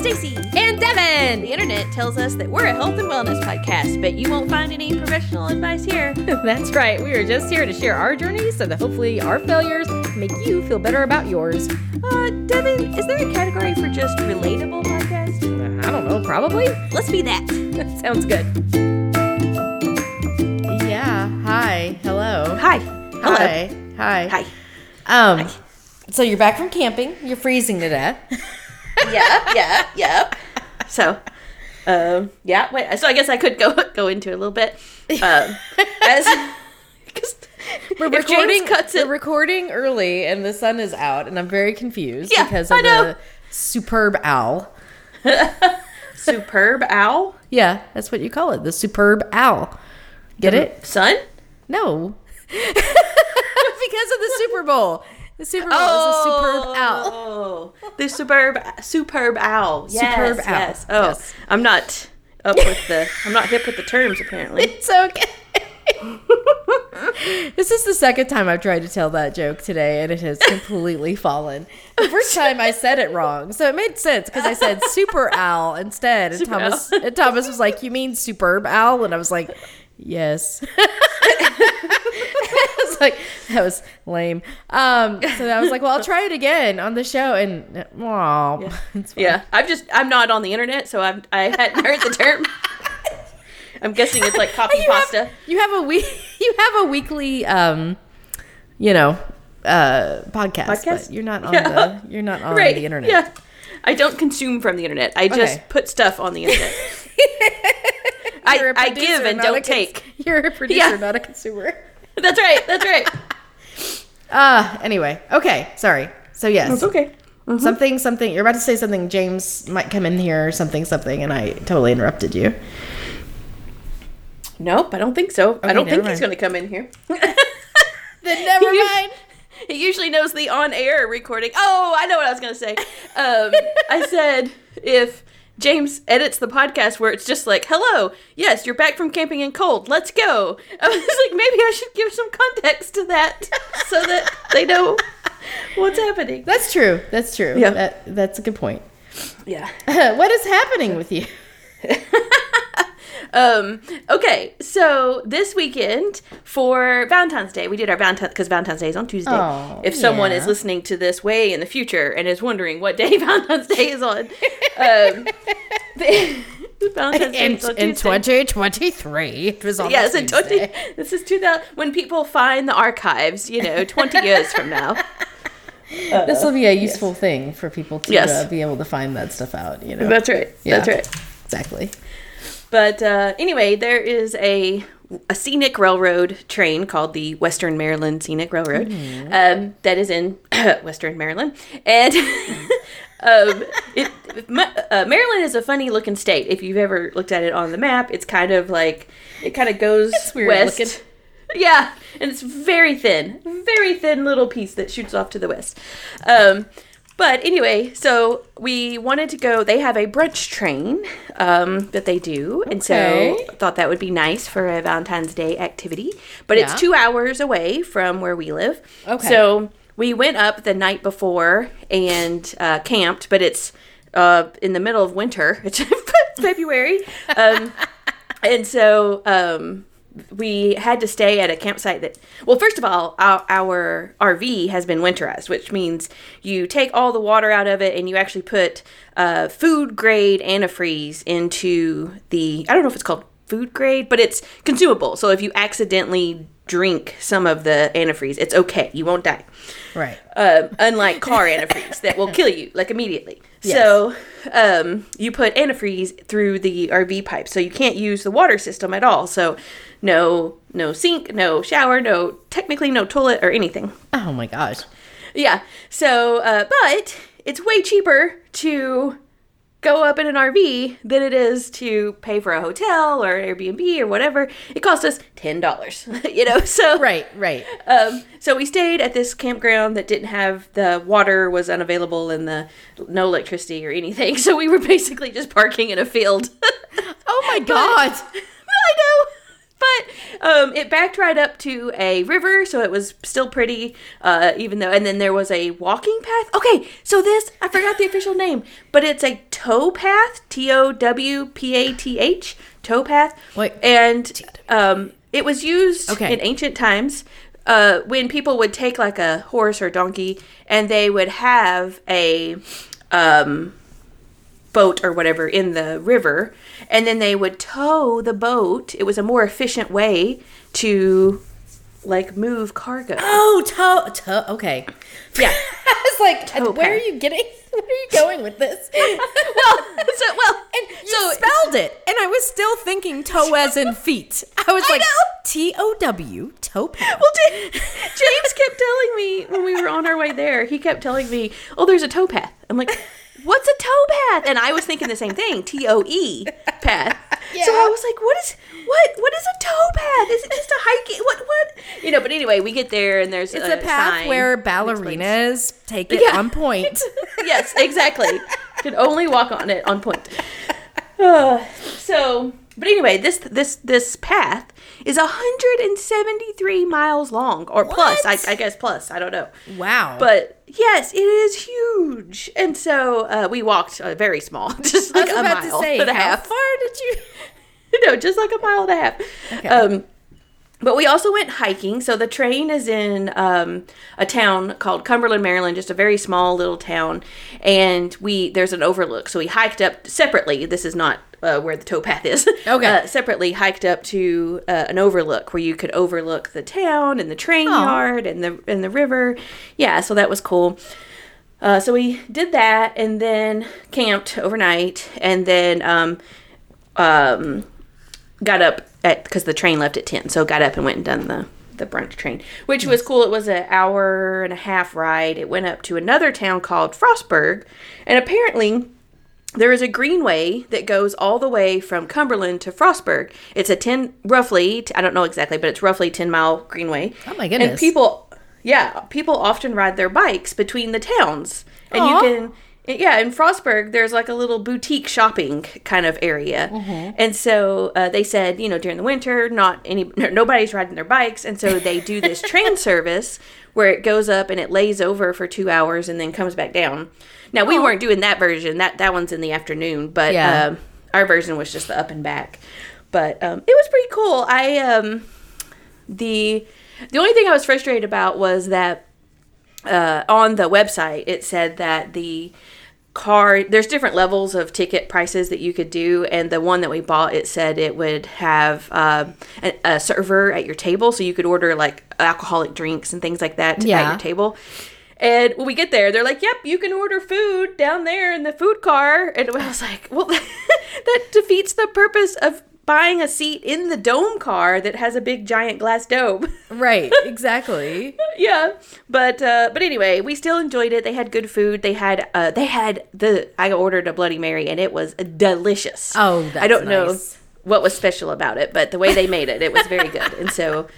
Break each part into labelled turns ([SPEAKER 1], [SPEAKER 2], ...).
[SPEAKER 1] Stacy.
[SPEAKER 2] And Devin.
[SPEAKER 1] The internet tells us that we're a health and wellness podcast, but you won't find any professional advice here.
[SPEAKER 2] That's right. We are just here to share our journeys so that hopefully our failures make you feel better about yours.
[SPEAKER 1] Uh, Devin, is there a category for just relatable podcast?
[SPEAKER 2] I don't know, probably.
[SPEAKER 1] Let's be that.
[SPEAKER 2] Sounds good. Yeah. Hi. Hello.
[SPEAKER 1] Hi. Hello.
[SPEAKER 2] Hi. Hi.
[SPEAKER 1] Hi.
[SPEAKER 2] Um. So you're back from camping. You're freezing to death.
[SPEAKER 1] yeah, yeah, yeah. So, um, yeah. Wait. So I guess I could go go into a little bit. Um, as because
[SPEAKER 2] We're recording.
[SPEAKER 1] cuts it,
[SPEAKER 2] we're recording early, and the sun is out, and I'm very confused
[SPEAKER 1] Yeah,
[SPEAKER 2] because of
[SPEAKER 1] I know.
[SPEAKER 2] the superb owl.
[SPEAKER 1] superb owl
[SPEAKER 2] Yeah, that's what you call it. The superb owl. Get it?
[SPEAKER 1] Sun?
[SPEAKER 2] No. because of the Super Bowl. The Super Bowl is a superb oh. owl.
[SPEAKER 1] Oh, the superb superb owl. Yes,
[SPEAKER 2] Superb owl.
[SPEAKER 1] Yes. Oh,
[SPEAKER 2] Yes.
[SPEAKER 1] I'm not up with the. I'm not hip with the terms apparently.
[SPEAKER 2] It's okay. this is the second time I've tried to tell that joke today, and it has completely fallen. The first time I said it wrong, so it made sense because I said super owl instead, and
[SPEAKER 1] Super
[SPEAKER 2] Thomas and Thomas was like, "You mean superb owl?" And I was like, "Yes." I was like, "That was lame." Um, so I was like, "Well, I'll try it again on the show," and wow, fine.
[SPEAKER 1] Yeah, I'm just. I'm not on the internet, so I'm. I hadn't heard the term. I'm guessing it's like copy
[SPEAKER 2] you
[SPEAKER 1] pasta.
[SPEAKER 2] Have, you have a week. You have a weekly, um, you know, uh, podcast.
[SPEAKER 1] Podcast?
[SPEAKER 2] But you're not on
[SPEAKER 1] Yeah.
[SPEAKER 2] the. You're not on
[SPEAKER 1] right.
[SPEAKER 2] the internet.
[SPEAKER 1] Yeah. I don't consume from the internet. I just
[SPEAKER 2] Okay.
[SPEAKER 1] put stuff on the internet. I, I give and don't
[SPEAKER 2] cons-
[SPEAKER 1] take.
[SPEAKER 2] You're a producer,
[SPEAKER 1] Yeah.
[SPEAKER 2] not a consumer.
[SPEAKER 1] That's right. That's right.
[SPEAKER 2] Uh anyway. Okay. Sorry. So yes.
[SPEAKER 1] okay.
[SPEAKER 2] Something. Something. You're about to say something. James might come in here. or Something. Something. And I totally interrupted you.
[SPEAKER 1] Nope, I don't think so. I don't think
[SPEAKER 2] never
[SPEAKER 1] he's going to come in here.
[SPEAKER 2] Then never
[SPEAKER 1] You-
[SPEAKER 2] mind.
[SPEAKER 1] He usually knows the on-air recording. Oh, I know what I was going to say. Um, I said if James edits the podcast where it's just like, "Hello, yes, you're back from camping in cold. Let's go." I was like, maybe I should give some context to that so that they know what's happening.
[SPEAKER 2] That's true. That's true.
[SPEAKER 1] Yeah.
[SPEAKER 2] That, that's a good point.
[SPEAKER 1] Yeah.
[SPEAKER 2] what is happening with you?
[SPEAKER 1] Um, okay, so this weekend for Valentine's Day, we did our Valentine's because Valentine's Day is on Tuesday.
[SPEAKER 2] Oh,
[SPEAKER 1] if someone
[SPEAKER 2] yeah.
[SPEAKER 1] is listening to this way in the future and is wondering what day Valentine's Day is on, um, the- Valentine's Day
[SPEAKER 2] In,
[SPEAKER 1] is on
[SPEAKER 2] in
[SPEAKER 1] Tuesday.
[SPEAKER 2] 2023, it was on
[SPEAKER 1] Yes, in 20, this is 2000, when people find the archives, you know, 20 years from now.
[SPEAKER 2] this will be a useful thing for people to
[SPEAKER 1] Yes.
[SPEAKER 2] uh, be able to find that stuff out. You know,
[SPEAKER 1] That's right.
[SPEAKER 2] Yeah.
[SPEAKER 1] That's right.
[SPEAKER 2] exactly.
[SPEAKER 1] But uh, anyway, there is a a scenic railroad train called the Western Maryland Scenic Railroad um, that is in Western Maryland, and um, it, uh, Maryland is a funny looking state. If you've ever looked at it on the map, it's kind of like it kind of goes
[SPEAKER 2] weird
[SPEAKER 1] west.
[SPEAKER 2] looking.
[SPEAKER 1] Yeah, and it's very thin, very thin little piece that shoots off to the west. Um, but anyway, so we wanted to go. They have a brunch train um, that they do, and so
[SPEAKER 2] Okay.
[SPEAKER 1] Thought that would be nice for a Valentine's Day activity. But
[SPEAKER 2] Yeah.
[SPEAKER 1] it's two hours away from where we live.
[SPEAKER 2] Okay.
[SPEAKER 1] So we went up the night before and uh, camped, but it's uh, in the middle of winter. It's February, um, and so um, we had to stay at a campsite that. Well, first of all, our, our RV has been winterized, which means you take all the water out of it and you actually put uh, food grade antifreeze into the. I don't know if it's called food grade, but it's consumable. So if you accidentally drink some of the antifreeze, it's okay. You won't die
[SPEAKER 2] Right.
[SPEAKER 1] um, unlike car antifreeze that will kill you like immediately.
[SPEAKER 2] Yes.
[SPEAKER 1] So um, you put antifreeze through the RV pipe, so you can't use the water system at all. So no, no sink, no shower, no technically no toilet or anything.
[SPEAKER 2] Oh my gosh.
[SPEAKER 1] Yeah. So, uh, but it's way cheaper to go up in an RV than it is to pay for a hotel or Airbnb or whatever. It cost us ten dollars. you know, so
[SPEAKER 2] Right. Right.
[SPEAKER 1] um, so we stayed at this campground that didn't have the water was unavailable and the no electricity or anything. So we were basically just parking in a field.
[SPEAKER 2] Oh my god.
[SPEAKER 1] I know, um, it backed right up to a river, so it was still pretty, uh, even though. And then there was a walking path. Okay, so this I forgot the official name, but it's a tow path. T O W P A T H. Tow path.
[SPEAKER 2] Wait.
[SPEAKER 1] And um, it was used
[SPEAKER 2] Okay.
[SPEAKER 1] in ancient times. Uh, when people would take like a horse or donkey and they would have a um, boat or whatever in the river and then they would tow the boat it was a more efficient way to like move cargo
[SPEAKER 2] Oh, tow, toe. Okay.
[SPEAKER 1] yeah
[SPEAKER 2] I was like,
[SPEAKER 1] Toe
[SPEAKER 2] where are you getting? Where are you going with this?
[SPEAKER 1] well so well
[SPEAKER 2] And you
[SPEAKER 1] so
[SPEAKER 2] spelled it, and I was still thinking toe as in feet. I was
[SPEAKER 1] I
[SPEAKER 2] like. T O W toe
[SPEAKER 1] well, Ja- James kept telling me when we were on our way there. He kept telling me, "Oh, there's a tow path." I'm like, "What's a tow path?" And I was thinking the same thing, T O E path. So I was like, "What is what? What is a tow path? Is it just a hiking? What? What? You know?" But anyway, we get there and there's
[SPEAKER 2] It's
[SPEAKER 1] a,
[SPEAKER 2] a path where ballerinas take it
[SPEAKER 1] Yeah.
[SPEAKER 2] on point.
[SPEAKER 1] yes, exactly. Can only walk on it on point. Uh, so, but anyway, this this this path is 173 miles long, or plus. I, I guess plus. I don't know.
[SPEAKER 2] Wow.
[SPEAKER 1] But yes, it is huge. And so uh, we walked uh, very small, just
[SPEAKER 2] I
[SPEAKER 1] like
[SPEAKER 2] was
[SPEAKER 1] a
[SPEAKER 2] about
[SPEAKER 1] mile
[SPEAKER 2] to say,
[SPEAKER 1] and a
[SPEAKER 2] how
[SPEAKER 1] half.
[SPEAKER 2] far did you?
[SPEAKER 1] no, just like a mile and a half.
[SPEAKER 2] Okay.
[SPEAKER 1] Um, but we also went hiking. So the train is in um, a town called Cumberland, Maryland, just a very small little town. And we there's an overlook. So we hiked up separately. This is not uh, where the towpath is.
[SPEAKER 2] Okay.
[SPEAKER 1] Uh, separately hiked up to uh, an overlook where you could overlook the town and the train yard and the and the river. Yeah, so that was cool. Uh, so we did that and then camped overnight and then um, um, got up at because the train left at 10 so got up and went and done the the brunch train which was cool it was an hour and a half ride it went up to another town called frostburg and apparently there is a greenway that goes all the way from Cumberland to Frostburg. It's a 10, roughly, I don't know exactly, but it's roughly 10 mile greenway.
[SPEAKER 2] Oh my goodness.
[SPEAKER 1] And people, yeah, people often ride their bikes between the towns. And
[SPEAKER 2] Aw.
[SPEAKER 1] you can, yeah, in Frostburg, there's like a little boutique shopping kind of area.
[SPEAKER 2] Mm-hmm.
[SPEAKER 1] And so uh, they said, you know, during the winter, not any, nobody's riding their bikes. And so they do this train service where it goes up and it lays over for two hours and then comes back down. Now we weren't doing that version. That that one's in the afternoon, but
[SPEAKER 2] Yeah.
[SPEAKER 1] um, our version was just the up and back. But um, it was pretty cool. I um, the the only thing I was frustrated about was that uh, on the website it said that the car there's different levels of ticket prices that you could do and the one that we bought it said it would have um, a, a server at your table so you could order like alcoholic drinks and things like that at your table and when we get there they're like yep you can order food down there in the food car. And i was like well that defeats the purpose of buying a seat in the dome car that has a big giant glass dome.
[SPEAKER 2] Right. Exactly.
[SPEAKER 1] yeah but uh but anyway we still enjoyed it. They had good food. They had uh they had the i ordered a bloody mary and it was delicious.
[SPEAKER 2] Oh,
[SPEAKER 1] i don't know what was special about it but the way they made it it was very good. And so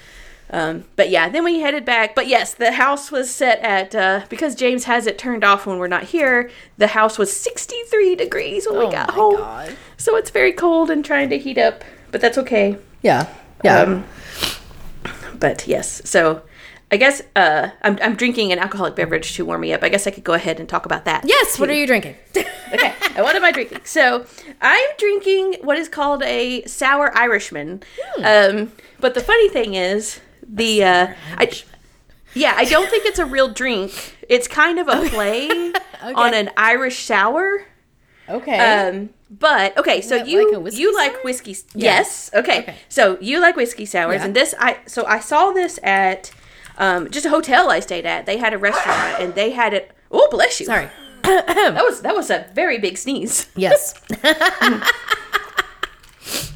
[SPEAKER 1] um but yeah then we headed back but yes the house was set at uh because james has it turned off when we're not here the house was 63 degrees when
[SPEAKER 2] Oh
[SPEAKER 1] we got
[SPEAKER 2] my
[SPEAKER 1] home
[SPEAKER 2] God.
[SPEAKER 1] so it's very cold and trying to heat up but that's okay
[SPEAKER 2] Yeah. Yeah.
[SPEAKER 1] um, but yes, so I guess uh, I'm, I'm drinking an alcoholic beverage to warm me up. I guess I could go ahead and talk about that.
[SPEAKER 2] yes. What are you drinking?
[SPEAKER 1] Okay, what am I drinking? So I'm drinking what is called a sour Irishman.
[SPEAKER 2] Hmm.
[SPEAKER 1] Um, but the funny thing is, the uh, I, yeah, I don't think it's a real drink. It's kind of a play on an Irish sour.
[SPEAKER 2] okay.
[SPEAKER 1] Um, but okay, so
[SPEAKER 2] that
[SPEAKER 1] you
[SPEAKER 2] like
[SPEAKER 1] you like
[SPEAKER 2] sour?
[SPEAKER 1] whiskey? Yes. Okay.
[SPEAKER 2] Okay.
[SPEAKER 1] So you like whiskey sours,
[SPEAKER 2] Yeah.
[SPEAKER 1] and this I so I saw this at um, just a hotel I stayed at. They had a restaurant, and they had it. Oh, bless you.
[SPEAKER 2] Sorry.
[SPEAKER 1] That was that was a very big sneeze.
[SPEAKER 2] Yes.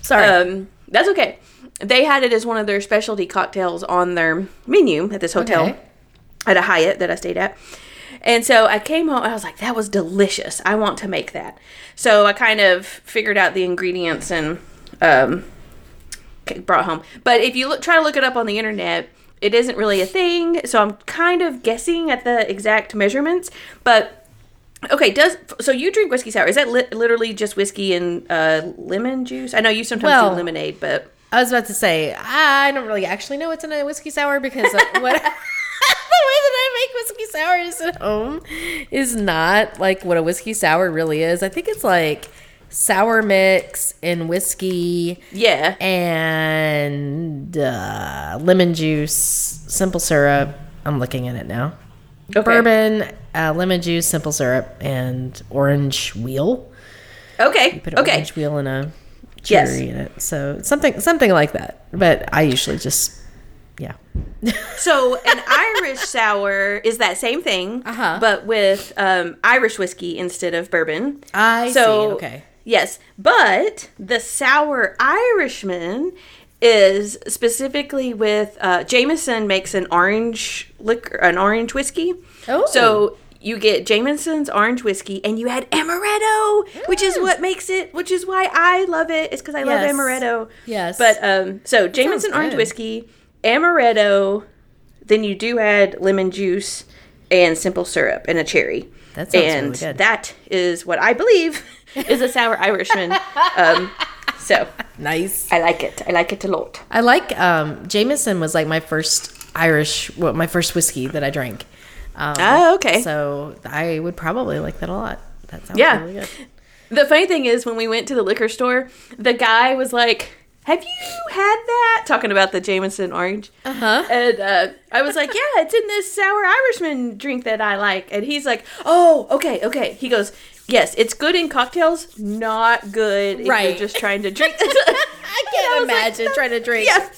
[SPEAKER 2] Sorry.
[SPEAKER 1] Um, that's okay. They had it as one of their specialty cocktails on their menu at this hotel
[SPEAKER 2] Okay.
[SPEAKER 1] at a Hyatt that I stayed at. And so I came home. I was like, "That was delicious. I want to make that." So I kind of figured out the ingredients and um, brought home. But if you look, try to look it up on the internet, it isn't really a thing. So I'm kind of guessing at the exact measurements. But okay, does so you drink whiskey sour? Is that li- literally just whiskey and uh, lemon juice? I know you sometimes
[SPEAKER 2] Well,
[SPEAKER 1] do lemonade, but
[SPEAKER 2] I was about to say I don't really actually know what's in a whiskey sour because uh, what the way that I make whiskey sours at home is not like what a whiskey sour really is. I think it's like sour mix and whiskey
[SPEAKER 1] Yeah.
[SPEAKER 2] and uh, lemon juice, simple syrup. I'm looking at it now.
[SPEAKER 1] Okay.
[SPEAKER 2] Bourbon, uh, lemon juice, simple syrup, and orange wheel.
[SPEAKER 1] Okay.
[SPEAKER 2] Put an
[SPEAKER 1] Okay.
[SPEAKER 2] orange wheel in a
[SPEAKER 1] Yes.
[SPEAKER 2] cherry in it. So something something like that. But I usually just yeah.
[SPEAKER 1] So an Irish sour is that same thing,
[SPEAKER 2] Uh-huh.
[SPEAKER 1] but with um, Irish whiskey instead of bourbon.
[SPEAKER 2] I
[SPEAKER 1] so,
[SPEAKER 2] see. Okay.
[SPEAKER 1] Yes, but the sour Irishman is specifically with uh, Jameson makes an orange liquor, an orange whiskey.
[SPEAKER 2] Oh.
[SPEAKER 1] So you get Jameson's orange whiskey, and you add amaretto, which is what makes it, which is why I love it. it. Is because I love
[SPEAKER 2] Yes.
[SPEAKER 1] amaretto.
[SPEAKER 2] Yes.
[SPEAKER 1] But um, so Jameson orange
[SPEAKER 2] good.
[SPEAKER 1] whiskey, amaretto, then you do add lemon juice and simple syrup and a cherry.
[SPEAKER 2] That really
[SPEAKER 1] and
[SPEAKER 2] good.
[SPEAKER 1] that is what I believe is a sour Irishman. um, so
[SPEAKER 2] Nice.
[SPEAKER 1] I like it. I like it a lot.
[SPEAKER 2] I like um Jameson was like my first Irish well, my first whiskey that I drank. Um,
[SPEAKER 1] Oh, okay.
[SPEAKER 2] So I would probably like that a lot. That sounds
[SPEAKER 1] Yeah.
[SPEAKER 2] really good.
[SPEAKER 1] The funny thing is, when we went to the liquor store, the guy was like, "Have you had that?" Talking about the Jameson orange.
[SPEAKER 2] Uh-huh.
[SPEAKER 1] And uh, I was like, "Yeah, it's in this sour Irishman drink that I like." And he's like, "Oh, okay, okay." He goes, "Yes, it's good in cocktails, not good if
[SPEAKER 2] Right.
[SPEAKER 1] you're just trying to drink."
[SPEAKER 2] I can't
[SPEAKER 1] like,
[SPEAKER 2] imagine trying to drink.
[SPEAKER 1] yeah.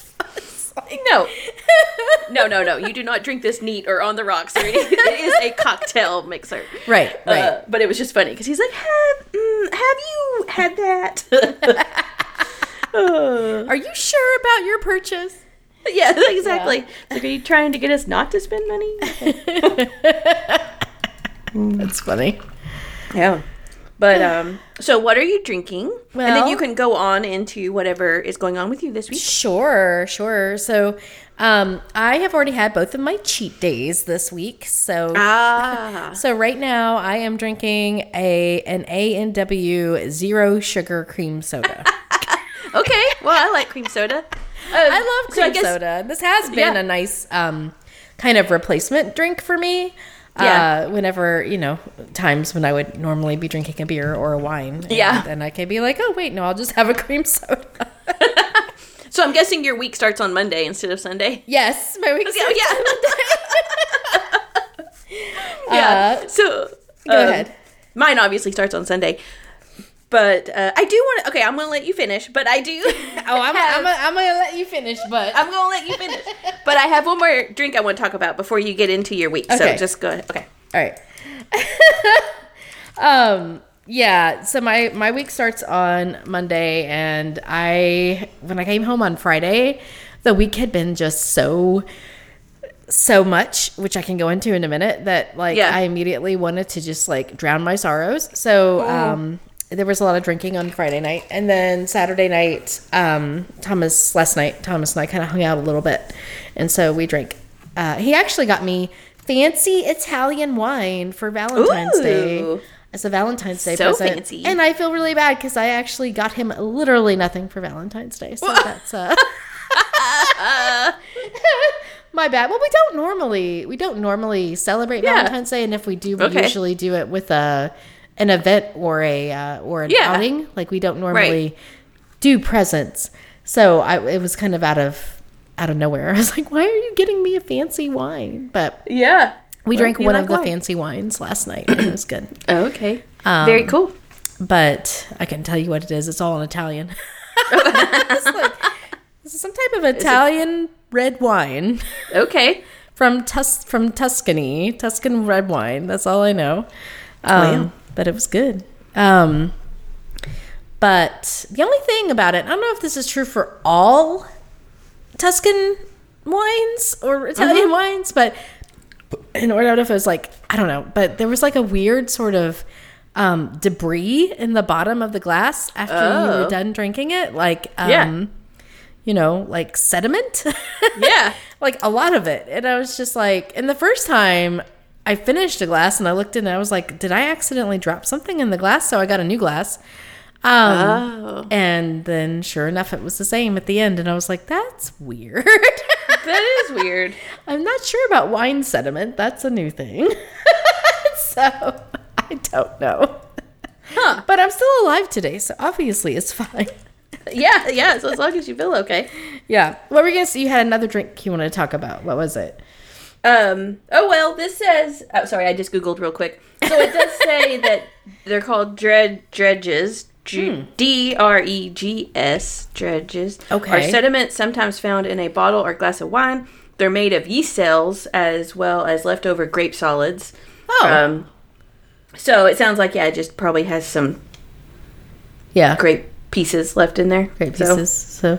[SPEAKER 1] No, no, no, no! You do not drink this neat or on the rocks or anything. It is a cocktail mixer.
[SPEAKER 2] Right, right.
[SPEAKER 1] Uh, but it was just funny because he's like, have, mm, have you had that? Uh,
[SPEAKER 2] Are you sure about your purchase?
[SPEAKER 1] yeah, exactly. Like, are you trying to get us not to spend money?
[SPEAKER 2] That's funny.
[SPEAKER 1] Yeah. But um, so what are you drinking? Well, and then you can go on into whatever is going on with you this week.
[SPEAKER 2] Sure, sure. So, um, I have already had both of my cheat days this week. So,
[SPEAKER 1] Ah,
[SPEAKER 2] so right now I am drinking a an A and W zero sugar cream soda.
[SPEAKER 1] okay. Well, I like cream soda. Um,
[SPEAKER 2] I love
[SPEAKER 1] so
[SPEAKER 2] cream
[SPEAKER 1] I guess-
[SPEAKER 2] soda. This has been
[SPEAKER 1] Yeah.
[SPEAKER 2] a nice um, kind of replacement drink for me.
[SPEAKER 1] Yeah.
[SPEAKER 2] Uh, whenever you know times when I would normally be drinking a beer or a wine, and
[SPEAKER 1] Yeah.
[SPEAKER 2] then I could be like, oh wait, no, I'll just have a cream soda.
[SPEAKER 1] So I'm guessing your week starts on Monday instead of Sunday.
[SPEAKER 2] yes, my week
[SPEAKER 1] Yeah,
[SPEAKER 2] starts
[SPEAKER 1] yeah. yeah. so
[SPEAKER 2] Go
[SPEAKER 1] um,
[SPEAKER 2] ahead.
[SPEAKER 1] Mine obviously starts on Sunday. But uh, I do want to. Okay, I'm gonna let you finish. But I do.
[SPEAKER 2] Oh, I'm,
[SPEAKER 1] have-
[SPEAKER 2] I'm, I'm gonna let you finish, but
[SPEAKER 1] I'm gonna let you finish. But I have one more drink I want to talk about before you get into your week. So just go ahead. Okay.
[SPEAKER 2] all right. um, yeah. So my my week starts on Monday, and I when I came home on Friday, the week had been just so so much, which I can go into in a minute. That like
[SPEAKER 1] Yeah.
[SPEAKER 2] I immediately wanted to just like drown my sorrows. So um, there was a lot of drinking on Friday night, and then Saturday night, um, Thomas last night, Thomas and I kind of hung out a little bit, and so we drank. Uh, he actually got me fancy Italian wine for Valentine's Day
[SPEAKER 1] Ooh.
[SPEAKER 2] as a Valentine's Day
[SPEAKER 1] So
[SPEAKER 2] present,
[SPEAKER 1] fancy.
[SPEAKER 2] and I feel really bad because I actually got him literally nothing for Valentine's Day. So that's uh. My bad. Well, we don't normally we don't normally celebrate
[SPEAKER 1] Yeah.
[SPEAKER 2] Valentine's Day, and if we do, we
[SPEAKER 1] Okay.
[SPEAKER 2] usually do it with a an event or a uh, or an
[SPEAKER 1] Yeah.
[SPEAKER 2] outing. Like we don't normally do presents. So I it was kind of out of out of nowhere. I was like, why are you getting me a fancy wine? But
[SPEAKER 1] Yeah.
[SPEAKER 2] we
[SPEAKER 1] Well,
[SPEAKER 2] drank one
[SPEAKER 1] like
[SPEAKER 2] of the fancy wines last night, and it was good.
[SPEAKER 1] Okay.
[SPEAKER 2] Um,
[SPEAKER 1] Very cool.
[SPEAKER 2] But I can tell you what it is. It's all in Italian. it's like some type of Italian red wine.
[SPEAKER 1] Okay.
[SPEAKER 2] from Tus from Tuscany, Tuscan red wine. That's all I know. Um. But it was good. Um, but the only thing about it, I don't know if this is true for all Tuscan wines or Italian wines, but and or I don't know if it was like I don't know, but there was like a weird sort of um, debris in the bottom of the glass after you
[SPEAKER 1] Oh.
[SPEAKER 2] were done drinking it, like um,
[SPEAKER 1] Yeah.
[SPEAKER 2] you know, like sediment.
[SPEAKER 1] Yeah.
[SPEAKER 2] like a lot of it. And I was just like, and the first time I finished a glass and I looked in and I was like, did I accidentally drop something in the glass? So I got a new glass. Um,
[SPEAKER 1] Oh,
[SPEAKER 2] and then sure enough, it was the same at the end, and I was like, "That's weird."
[SPEAKER 1] that is weird.
[SPEAKER 2] I'm not sure about wine sediment. That's a new thing. so I don't know.
[SPEAKER 1] Huh.
[SPEAKER 2] But I'm still alive today, so obviously it's fine.
[SPEAKER 1] Yeah, yeah. So as long as you feel okay.
[SPEAKER 2] Yeah. What were you gonna say? You had another drink you wanted to talk about. What was it?
[SPEAKER 1] Um. Oh well, this says. Oh, sorry, I just googled real quick. So it does say that they're called dred dredges. D R E G S dredges
[SPEAKER 2] Okay.
[SPEAKER 1] are sediments sometimes found in a bottle or glass of wine. They're made of yeast cells as well as leftover grape solids.
[SPEAKER 2] Oh,
[SPEAKER 1] Um, so it sounds like yeah, it just probably has some
[SPEAKER 2] yeah.
[SPEAKER 1] grape pieces left in there.
[SPEAKER 2] Great
[SPEAKER 1] So-
[SPEAKER 2] pieces. So,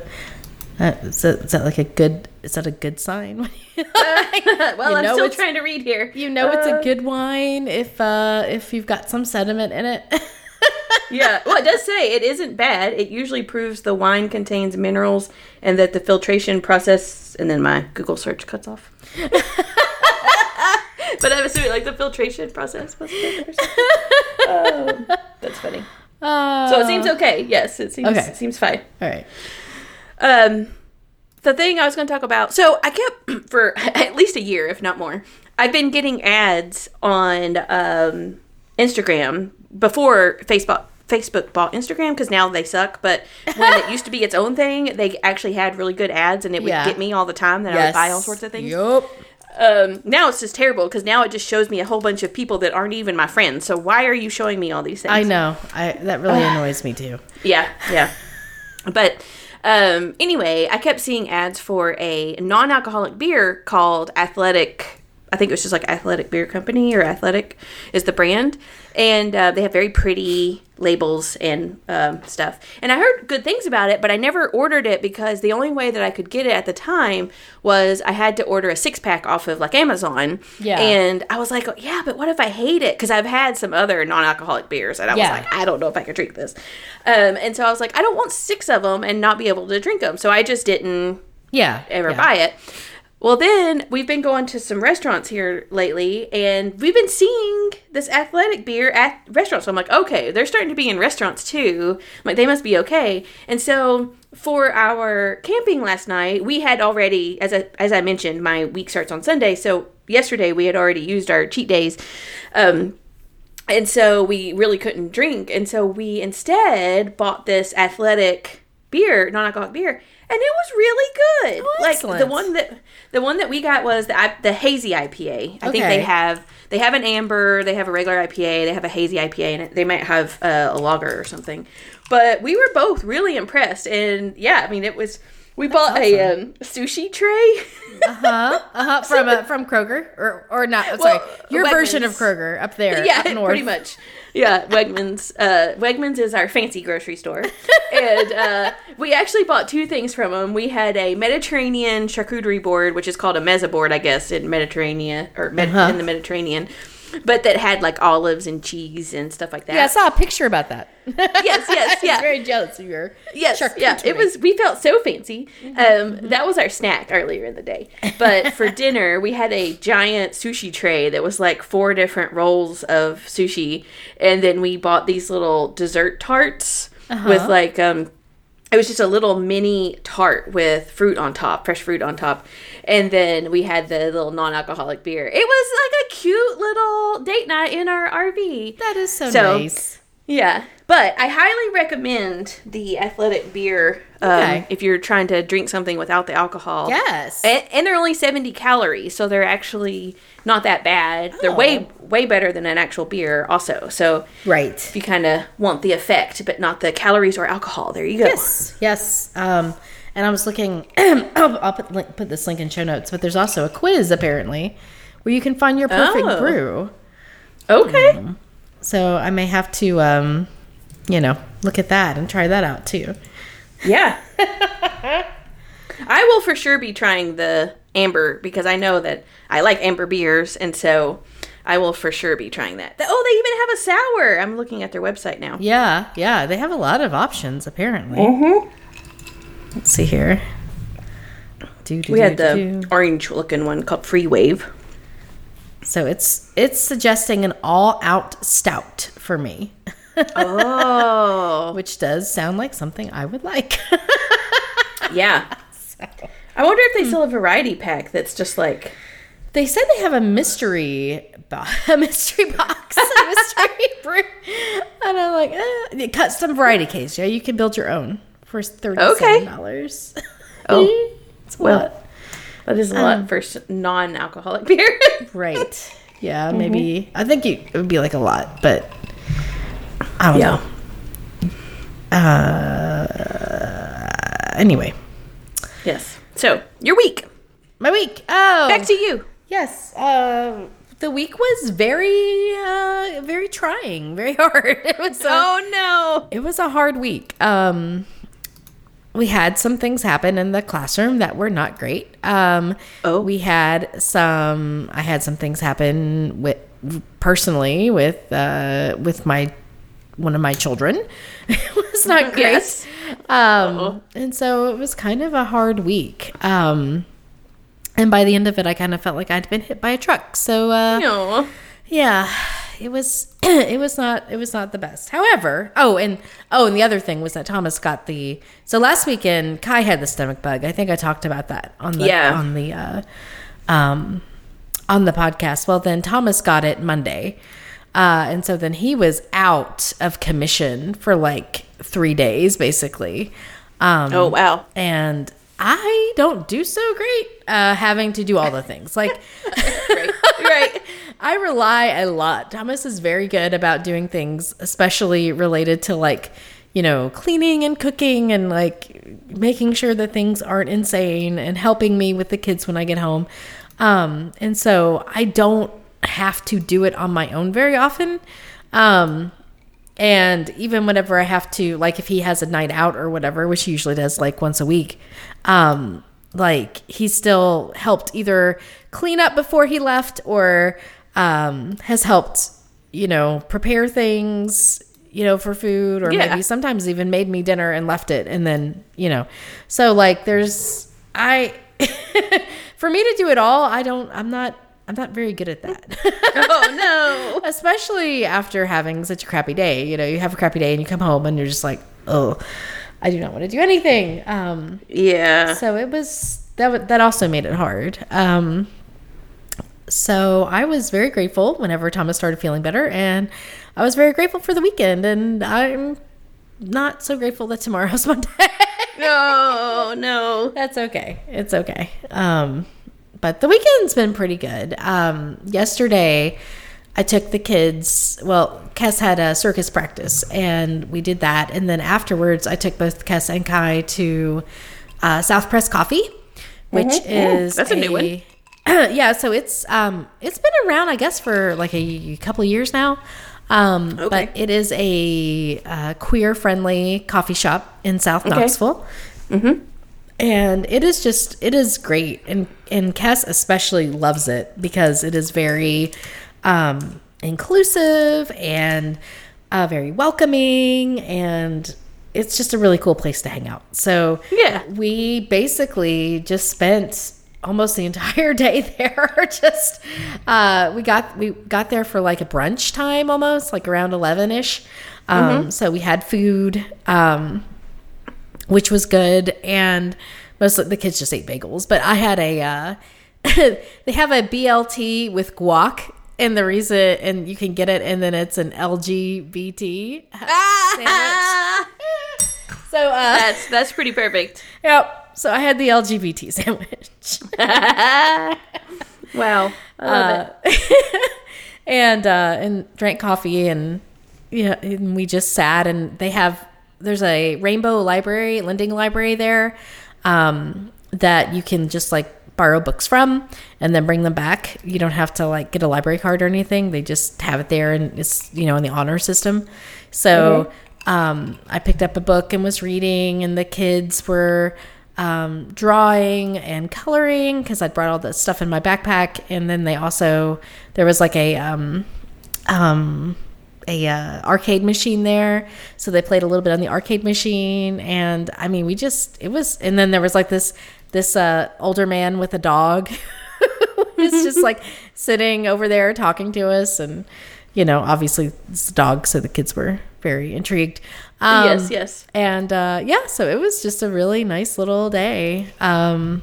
[SPEAKER 2] uh, is, that, is that like a good? Is that a good sign?
[SPEAKER 1] well,
[SPEAKER 2] You
[SPEAKER 1] I'm still trying to read here.
[SPEAKER 2] you know it's
[SPEAKER 1] Uh,
[SPEAKER 2] a good wine if uh if you've got some sediment in it.
[SPEAKER 1] yeah. Well, it does say it isn't bad. It usually proves the wine contains minerals and that the filtration process. And then my Google search cuts off. but I'm assuming like the filtration process was good or something. Um, that's funny.
[SPEAKER 2] Uh,
[SPEAKER 1] So it seems okay. Yes, it seems
[SPEAKER 2] Okay.
[SPEAKER 1] seems fine.
[SPEAKER 2] all right.
[SPEAKER 1] Um, the thing I was going to talk about. So I kept for at least a year, if not more. I've been getting ads on um, Instagram before Facebook. Facebook bought Instagram because now they suck. But when it used to be its own thing, they actually had really good ads, and it would
[SPEAKER 2] Yeah.
[SPEAKER 1] get me all the time. That I would buy all sorts of things.
[SPEAKER 2] Yep.
[SPEAKER 1] Um, now it's just terrible because now it just shows me a whole bunch of people that aren't even my friends. So why are you showing me all these things?
[SPEAKER 2] I know. I that really annoys me too.
[SPEAKER 1] Yeah, yeah. But um, anyway, I kept seeing ads for a non-alcoholic beer called Athletic. I think it was just like Athletic Beer Company or Athletic is the brand, and uh, they have very pretty labels and um, stuff. And I heard good things about it, but I never ordered it because the only way that I could get it at the time was I had to order a six pack off of like Amazon.
[SPEAKER 2] Yeah.
[SPEAKER 1] And I was like, oh, yeah, but what if I hate it? Because I've had some other non-alcoholic beers, and I
[SPEAKER 2] Yeah.
[SPEAKER 1] was like, I don't know if I could drink this. Um, and so I was like, I don't want six of them and not be able to drink them. So I just didn't
[SPEAKER 2] Yeah.
[SPEAKER 1] ever
[SPEAKER 2] yeah.
[SPEAKER 1] buy it. Well, then we've been going to some restaurants here lately, and we've been seeing this athletic beer at restaurants. So I'm like, okay, they're starting to be in restaurants too. I'm like, they must be okay. And so for our camping last night, we had already, as I, as I mentioned, my week starts on Sunday. So yesterday we had already used our cheat days. Um, and so we really couldn't drink. And so we instead bought this athletic beer, non-alcoholic beer, and it was really good.
[SPEAKER 2] Oh,
[SPEAKER 1] like
[SPEAKER 2] excellent.
[SPEAKER 1] the one that the one that we got was the the hazy IPA. I think they have they have an amber, they have a regular IPA, they have a hazy IPA, and they might have uh, a lager or something. But we were both really impressed, and yeah, I mean it was. We bought a um, sushi tray.
[SPEAKER 2] Uh-huh. Uh-huh. From uh, from Kroger or or not. Sorry. Your version of Kroger up there.
[SPEAKER 1] yeah,
[SPEAKER 2] up north.
[SPEAKER 1] pretty much. Yeah, Wegmans. Uh, Wegmans is our fancy grocery store, and uh, we actually bought two things from them. We had a Mediterranean charcuterie board, which is called a mezza board, I guess, in Mediterranean or med-
[SPEAKER 2] Uh-huh.
[SPEAKER 1] in the Mediterranean, but that had like olives and cheese and stuff like that.
[SPEAKER 2] Yeah, I saw a picture about that.
[SPEAKER 1] yes, yes,
[SPEAKER 2] I was
[SPEAKER 1] yeah.
[SPEAKER 2] very jealous of your
[SPEAKER 1] Yes, yeah, it was. We felt so fancy. Um, that was our snack earlier in the day. But for dinner, we had a giant sushi tray that was like four different rolls of sushi, and then we bought these little dessert tarts with like um. It was just a little mini tart with fruit on top, fresh fruit on top. And then we had the little non alcoholic beer. It was like a cute little date night in our RV.
[SPEAKER 2] That is so,
[SPEAKER 1] So,
[SPEAKER 2] nice.
[SPEAKER 1] Yeah, but I highly recommend the athletic beer um,
[SPEAKER 2] Okay.
[SPEAKER 1] if you're trying to drink something without the alcohol.
[SPEAKER 2] Yes.
[SPEAKER 1] And, and they're only 70 calories, so they're actually not that bad. They're way way better than an actual beer also. So
[SPEAKER 2] right.
[SPEAKER 1] if you kind of want the effect but not the calories or alcohol, there you go.
[SPEAKER 2] Yes. Yes. Um, and I was looking. I'll, I'll put link, put this link in show notes. But there's also a quiz apparently, where you can find your perfect
[SPEAKER 1] Oh.
[SPEAKER 2] brew.
[SPEAKER 1] Okay.
[SPEAKER 2] So I may have to, um, you know, look at that and try that out too.
[SPEAKER 1] Yeah. I will for sure be trying the amber because I know that I like amber beers, and so I will for sure be trying that. Oh, they even have a sour. I'm looking at their website now.
[SPEAKER 2] Yeah. Yeah. They have a lot of options apparently.
[SPEAKER 1] Mm-hmm.
[SPEAKER 2] Let's see here. Do, do,
[SPEAKER 1] We
[SPEAKER 2] do,
[SPEAKER 1] had the
[SPEAKER 2] do, do.
[SPEAKER 1] orange looking one called Free Wave.
[SPEAKER 2] So it's it's suggesting an all out stout for me.
[SPEAKER 1] Oh,
[SPEAKER 2] which does sound like something I would like.
[SPEAKER 1] yeah. I wonder if they still have a variety pack that's just like
[SPEAKER 2] They said they have a mystery bo- a mystery box, a mystery brew, and I'm like, eh. custom variety case. Yeah, you can build your own for thirty-seven dollars.
[SPEAKER 1] Oh.
[SPEAKER 2] it's a
[SPEAKER 1] Well.
[SPEAKER 2] lot.
[SPEAKER 1] that is a lot for non-alcoholic beer.
[SPEAKER 2] right? Yeah, maybe. I think you, it would be like a lot, but I don't know. Uh, anyway,
[SPEAKER 1] yes. So your week.
[SPEAKER 2] my week. Oh,
[SPEAKER 1] Back to you.
[SPEAKER 2] Yes. Uh, the week was very, uh, very trying, very hard. It was. Uh,
[SPEAKER 1] Oh no.
[SPEAKER 2] It was a hard week. Um, we had some things happen in the classroom that were not great. Um,
[SPEAKER 1] Oh.
[SPEAKER 2] we had some. I had some things happen with personally with uh, with my one of my children. it was not great.
[SPEAKER 1] Yes.
[SPEAKER 2] Um, and so it was kind of a hard week. Um, and by the end of it, I kind of felt like I'd been hit by a truck. So uh,
[SPEAKER 1] No.
[SPEAKER 2] yeah, it was it was not it was not the best. However, oh and oh and the other thing was that Thomas got the so last weekend Kai had the stomach bug. I think I talked about that on the
[SPEAKER 1] Yeah.
[SPEAKER 2] on the uh, um on the podcast. Well, then Thomas got it Monday. Uh, and so then he was out of commission for like three days, basically. Um,
[SPEAKER 1] Oh wow.
[SPEAKER 2] and I don't do so great uh, having to do all the things. Like,
[SPEAKER 1] Right. right.
[SPEAKER 2] I rely a lot. Thomas is very good about doing things, especially related to like, you know, cleaning and cooking and like making sure that things aren't insane and helping me with the kids when I get home. Um, and so I don't have to do it on my own very often. Um, and even whenever I have to, like if he has a night out or whatever, which he usually does like once a week, um, like he still helped either clean up before he left or um, has helped, you know, prepare things, you know, for food or
[SPEAKER 1] Yeah.
[SPEAKER 2] maybe sometimes even made me dinner and left it. And then, you know, so like there's, I, for me to do it all, I don't, I'm not, I'm not very good at that.
[SPEAKER 1] Oh no.
[SPEAKER 2] especially after having such a crappy day. You know, you have a crappy day and you come home and you're just like, oh, I do not want to do anything. Um,
[SPEAKER 1] Yeah.
[SPEAKER 2] so it was that. That also made it hard. Um, so I was very grateful whenever Thomas started feeling better, and I was very grateful for the weekend. And I'm not so grateful that tomorrow's Monday.
[SPEAKER 1] No, no.
[SPEAKER 2] That's okay. It's okay. Um, but the weekend's been pretty good. Um, yesterday, I took the kids. Well, Kes had a circus practice, and we did that. And then afterwards, I took both Kes and Kai to uh, South Press Coffee, which is
[SPEAKER 1] That's a new one.
[SPEAKER 2] yeah, so it's um it's been around, I guess, for like a couple of years now. Um,
[SPEAKER 1] Okay.
[SPEAKER 2] but it is a uh, queer friendly coffee shop in South Knoxville. Mm-hmm. And it is just it is great, and and Cass especially loves it because it is very um, inclusive and uh, very welcoming, and it's just a really cool place to hang out. So
[SPEAKER 1] Yeah.
[SPEAKER 2] we basically just spent almost the entire day there. Just uh we got we got there for like a brunch time almost like around 11ish um so we had food um which was good and most of the kids just ate bagels but i had a uh they have a blt with guac and the reason and you can get it and then it's an lgbt sandwich so uh
[SPEAKER 1] That's that's pretty perfect.
[SPEAKER 2] Yep. So I had the LGBT sandwich.
[SPEAKER 1] Wow. I love it.
[SPEAKER 2] Uh, and uh and drank coffee and yeah, and we just sat and they have there's a rainbow library, lending library there, um, that you can just like borrow books from and then bring them back. You don't have to like get a library card or anything. They just have it there and it's you know in the honor system. So um, I picked up a book and was reading, and the kids were um, drawing and coloring because I'd brought all the stuff in my backpack. And then they also there was like a um, um, a uh, arcade machine there, so they played a little bit on the arcade machine. And I mean, we just it was. And then there was like this this uh, older man with a dog. It's just like sitting over there talking to us and. you know, obviously it's a dog, so the kids were very intrigued. Um,
[SPEAKER 1] yes, yes.
[SPEAKER 2] and uh, yeah, so it was just a really nice little day. Um,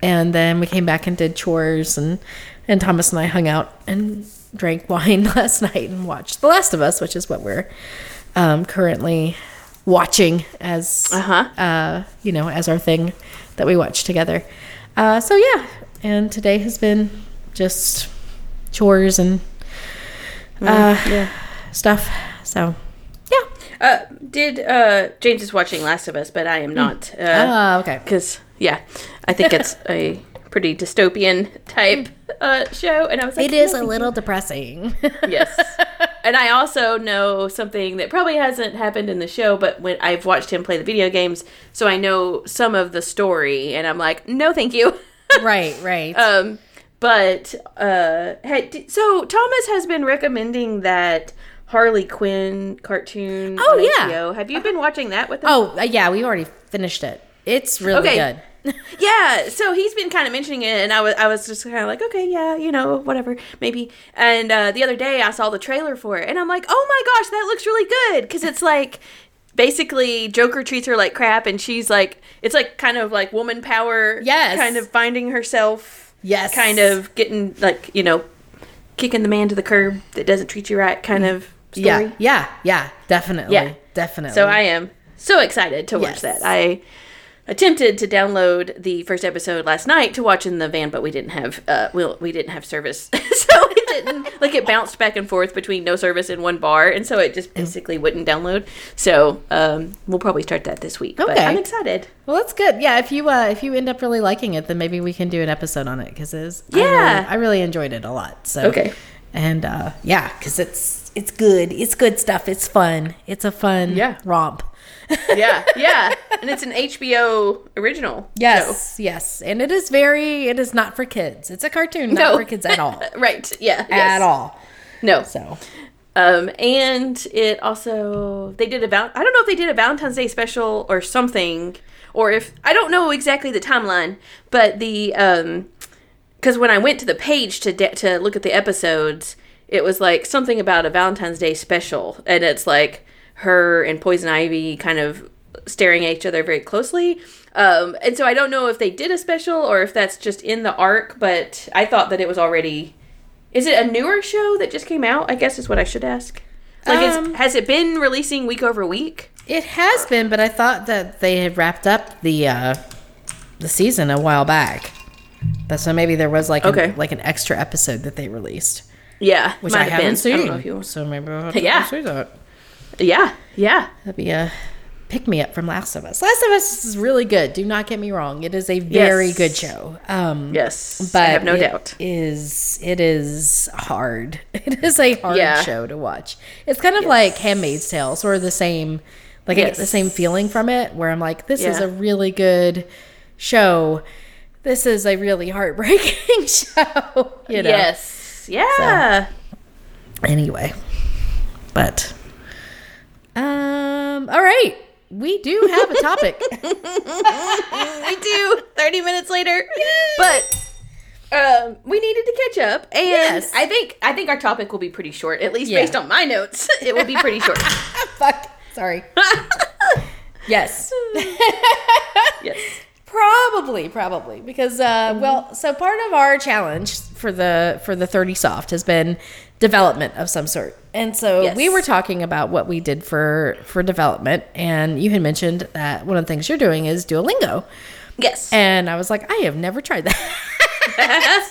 [SPEAKER 2] and then we came back and did chores, and and Thomas and I hung out and drank wine last night and watched The Last of Us, which is what we're um, currently watching as
[SPEAKER 1] Uh-huh.
[SPEAKER 2] uh, you know as our thing that we watch together. Uh, so yeah, and today has been just chores and uh,
[SPEAKER 1] yeah.
[SPEAKER 2] stuff. So yeah.
[SPEAKER 1] Uh, did uh, James is watching Last of Us, but I am not. Uh,
[SPEAKER 2] Ah, okay.
[SPEAKER 1] because yeah, I think it's a pretty dystopian type uh, show, and I was like,
[SPEAKER 2] It is
[SPEAKER 1] "No,
[SPEAKER 2] a little depressing.
[SPEAKER 1] yes. And I also know something that probably hasn't happened in the show, but when I've watched him play the video games, so I know some of the story, and I'm like, no, thank you.
[SPEAKER 2] right, right.
[SPEAKER 1] um, but uh, hey, so Thomas has been recommending that Harley Quinn cartoon.
[SPEAKER 2] Oh, yeah.
[SPEAKER 1] HBO. Have you been watching that with him?
[SPEAKER 2] oh, uh, yeah, we already finished it. It's really
[SPEAKER 1] Okay.
[SPEAKER 2] good.
[SPEAKER 1] Yeah, so he's been kind of mentioning it, and I was I was just kind of like, okay, yeah, you know, whatever, maybe. And uh, the other day, I saw the trailer for it, and I'm like, oh my gosh, that looks really good because it's like basically Joker treats her like crap, and she's like, it's like kind of like woman power,
[SPEAKER 2] Yes.
[SPEAKER 1] kind of finding herself,
[SPEAKER 2] Yes.
[SPEAKER 1] kind of getting like you know, kicking the man to the curb that doesn't treat you right, kind of story.
[SPEAKER 2] Yeah, yeah, yeah, definitely.
[SPEAKER 1] Yeah.
[SPEAKER 2] Definitely.
[SPEAKER 1] So I am so excited to watch
[SPEAKER 2] Yes.
[SPEAKER 1] that. I attempted to download the first episode last night to watch in the van, but we didn't have uh we, we didn't have service, so it didn't like it bounced back and forth between no service and one bar, and so it just basically wouldn't download. So um, we'll probably start that this week. But
[SPEAKER 2] Okay.
[SPEAKER 1] I'm excited.
[SPEAKER 2] Well, that's good. Yeah, if you uh, if you end up really liking it, then maybe we can do an episode on it because it's I really,
[SPEAKER 1] Yeah.
[SPEAKER 2] I really enjoyed it a lot. So
[SPEAKER 1] Okay.
[SPEAKER 2] and uh, yeah, because it's it's good. It's good stuff. It's fun. It's a fun
[SPEAKER 1] Yeah.
[SPEAKER 2] romp.
[SPEAKER 1] Yeah, yeah, and it's an HBO original.
[SPEAKER 2] Yes, yes, and it is very. It is not for kids. It's a cartoon, not
[SPEAKER 1] No.
[SPEAKER 2] for kids at all.
[SPEAKER 1] right? Yeah,
[SPEAKER 2] At
[SPEAKER 1] yes.
[SPEAKER 2] all.
[SPEAKER 1] No.
[SPEAKER 2] So
[SPEAKER 1] Um, and it also they did a val- I don't know if they did a Valentine's Day special or something, or if I don't know exactly the timeline, but the um, because when I went to the page to de- to look at the episodes, it was like something about a Valentine's Day special, and it's like her and Poison Ivy kind of staring at each other very closely. Um, and so I don't know if they did a special or if that's just in the arc, but I thought that it was already. Is it a newer show that just came out? I guess is what I should ask. Like,
[SPEAKER 2] Um,
[SPEAKER 1] is, has it been releasing week over week?
[SPEAKER 2] it has been, but I thought that they had wrapped up the uh, the season a while back. So maybe there was like an,
[SPEAKER 1] Okay.
[SPEAKER 2] like an extra episode that they released,
[SPEAKER 1] Yeah,
[SPEAKER 2] which I
[SPEAKER 1] have
[SPEAKER 2] haven't
[SPEAKER 1] been.
[SPEAKER 2] seen.
[SPEAKER 1] I don't know if you.
[SPEAKER 2] So maybe I'll have to
[SPEAKER 1] Yeah.
[SPEAKER 2] see that.
[SPEAKER 1] Yeah, yeah.
[SPEAKER 2] That'd be a pick me up from Last of Us. Last of Us is really good. Do not get me wrong; it is a very
[SPEAKER 1] Yes.
[SPEAKER 2] good show. Um,
[SPEAKER 1] Yes,
[SPEAKER 2] but
[SPEAKER 1] I have no
[SPEAKER 2] it
[SPEAKER 1] doubt.
[SPEAKER 2] Is it is hard? It is a hard
[SPEAKER 1] Yeah.
[SPEAKER 2] show to watch. It's kind of like Handmaid's Tale, sort of the same. Like I get the same feeling from it, where I'm like, this is a really good show. This is a really heartbreaking show. You know.
[SPEAKER 1] Yes, yeah.
[SPEAKER 2] Anyway, but um, all right, we do have a topic.
[SPEAKER 1] I do. Thirty minutes later, but um, we needed to catch up, and
[SPEAKER 2] Yes.
[SPEAKER 1] I think I think our topic will be pretty short, at least
[SPEAKER 2] Yeah.
[SPEAKER 1] based on my notes. It will be pretty short.
[SPEAKER 2] Fuck. Sorry. yes.
[SPEAKER 1] yes.
[SPEAKER 2] Probably, probably because uh, well, so part of our challenge for the for the thirty soft has been development of some sort, and so
[SPEAKER 1] Yes.
[SPEAKER 2] we were talking about what we did for for development, and you had mentioned that one of the things you're doing is Duolingo,
[SPEAKER 1] Yes.
[SPEAKER 2] and I was like, I have never tried that.